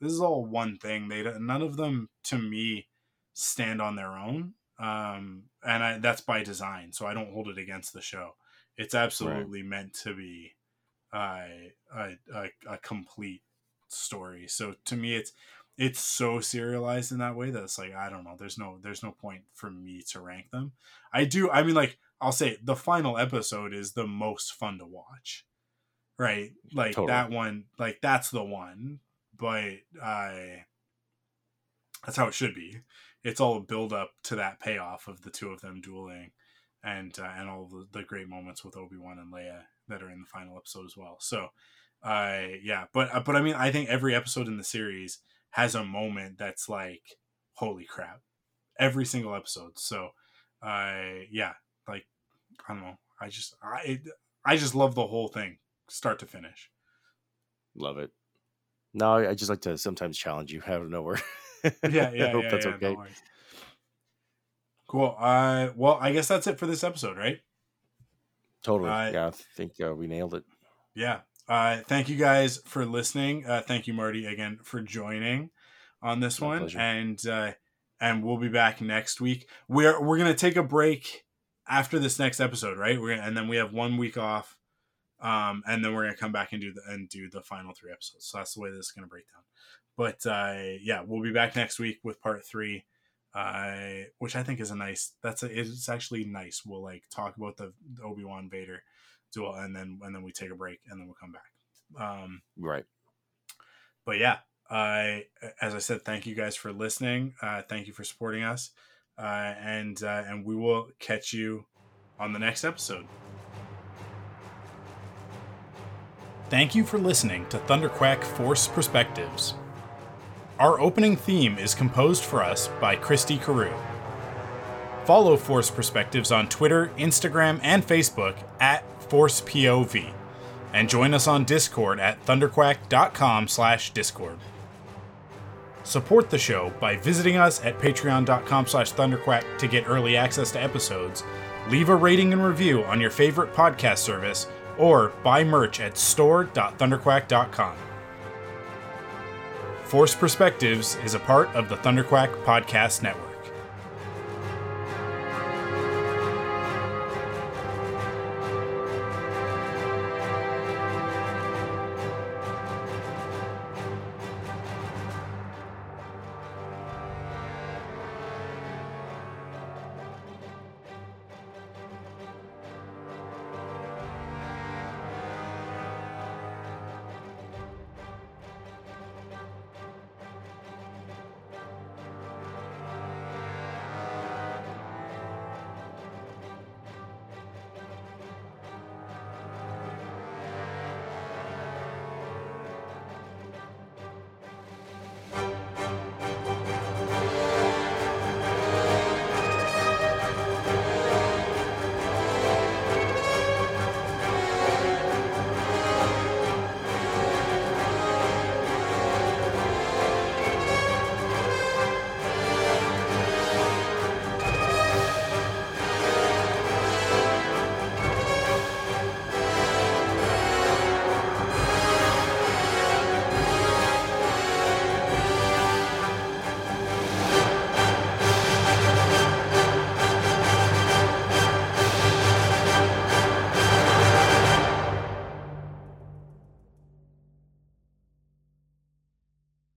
this is all one thing. They none of them to me stand on their own, um, and I, that's by design. So I don't hold it against the show. It's absolutely right. meant to be a, a a complete story. So to me, it's it's so serialized in that way that it's like I don't know. There's no there's no point for me to rank them. I do. I mean, like I'll say the final episode is the most fun to watch, right? Like totally. that one. Like that's the one but I that's how it should be. It's all a build up to that payoff of the two of them dueling, and uh, and all the, the great moments with Obi Wan and Leia that are in the final episode as well. So, uh, yeah, but uh, but I mean, I think every episode in the series has a moment that's like, holy crap, every single episode. So, uh, yeah, like I don't know, I just I I just love the whole thing, start to finish. Love it. No, I just like to sometimes challenge you out of nowhere. yeah, yeah, <laughs> I hope yeah, that's yeah, okay. No cool. Uh, well, I guess that's it for this episode, right? Totally. Uh, yeah, I think uh, we nailed it. Yeah. Uh, thank you guys for listening. Uh, thank you, Marty, again for joining on this My one, pleasure. and uh, and we'll be back next week. We're we're gonna take a break after this next episode, right? We're gonna, and then we have one week off um, and then we're gonna come back and do the and do the final three episodes. So that's the way this is gonna break down. But uh, yeah, we'll be back next week with part three, uh, which I think is a nice. That's a, it's actually nice. We'll like talk about the Obi Wan Vader duel, and then and then we take a break, and then we'll come back. Um, right. But yeah, I as I said, thank you guys for listening. Uh, thank you for supporting us, uh, and uh, and we will catch you on the next episode. Thank you for listening to Thunderquack Force Perspectives. Our opening theme is composed for us by Christy Carew. Follow Force Perspectives on Twitter, Instagram, and Facebook at ForcePOV, and join us on Discord at thunderquack.com slash discord. Support the show by visiting us at patreon.com slash thunderquack to get early access to episodes. Leave a rating and review on your favorite podcast service or buy merch at store.thunderquack.com. Force Perspectives is a part of the Thunderquack Podcast Network.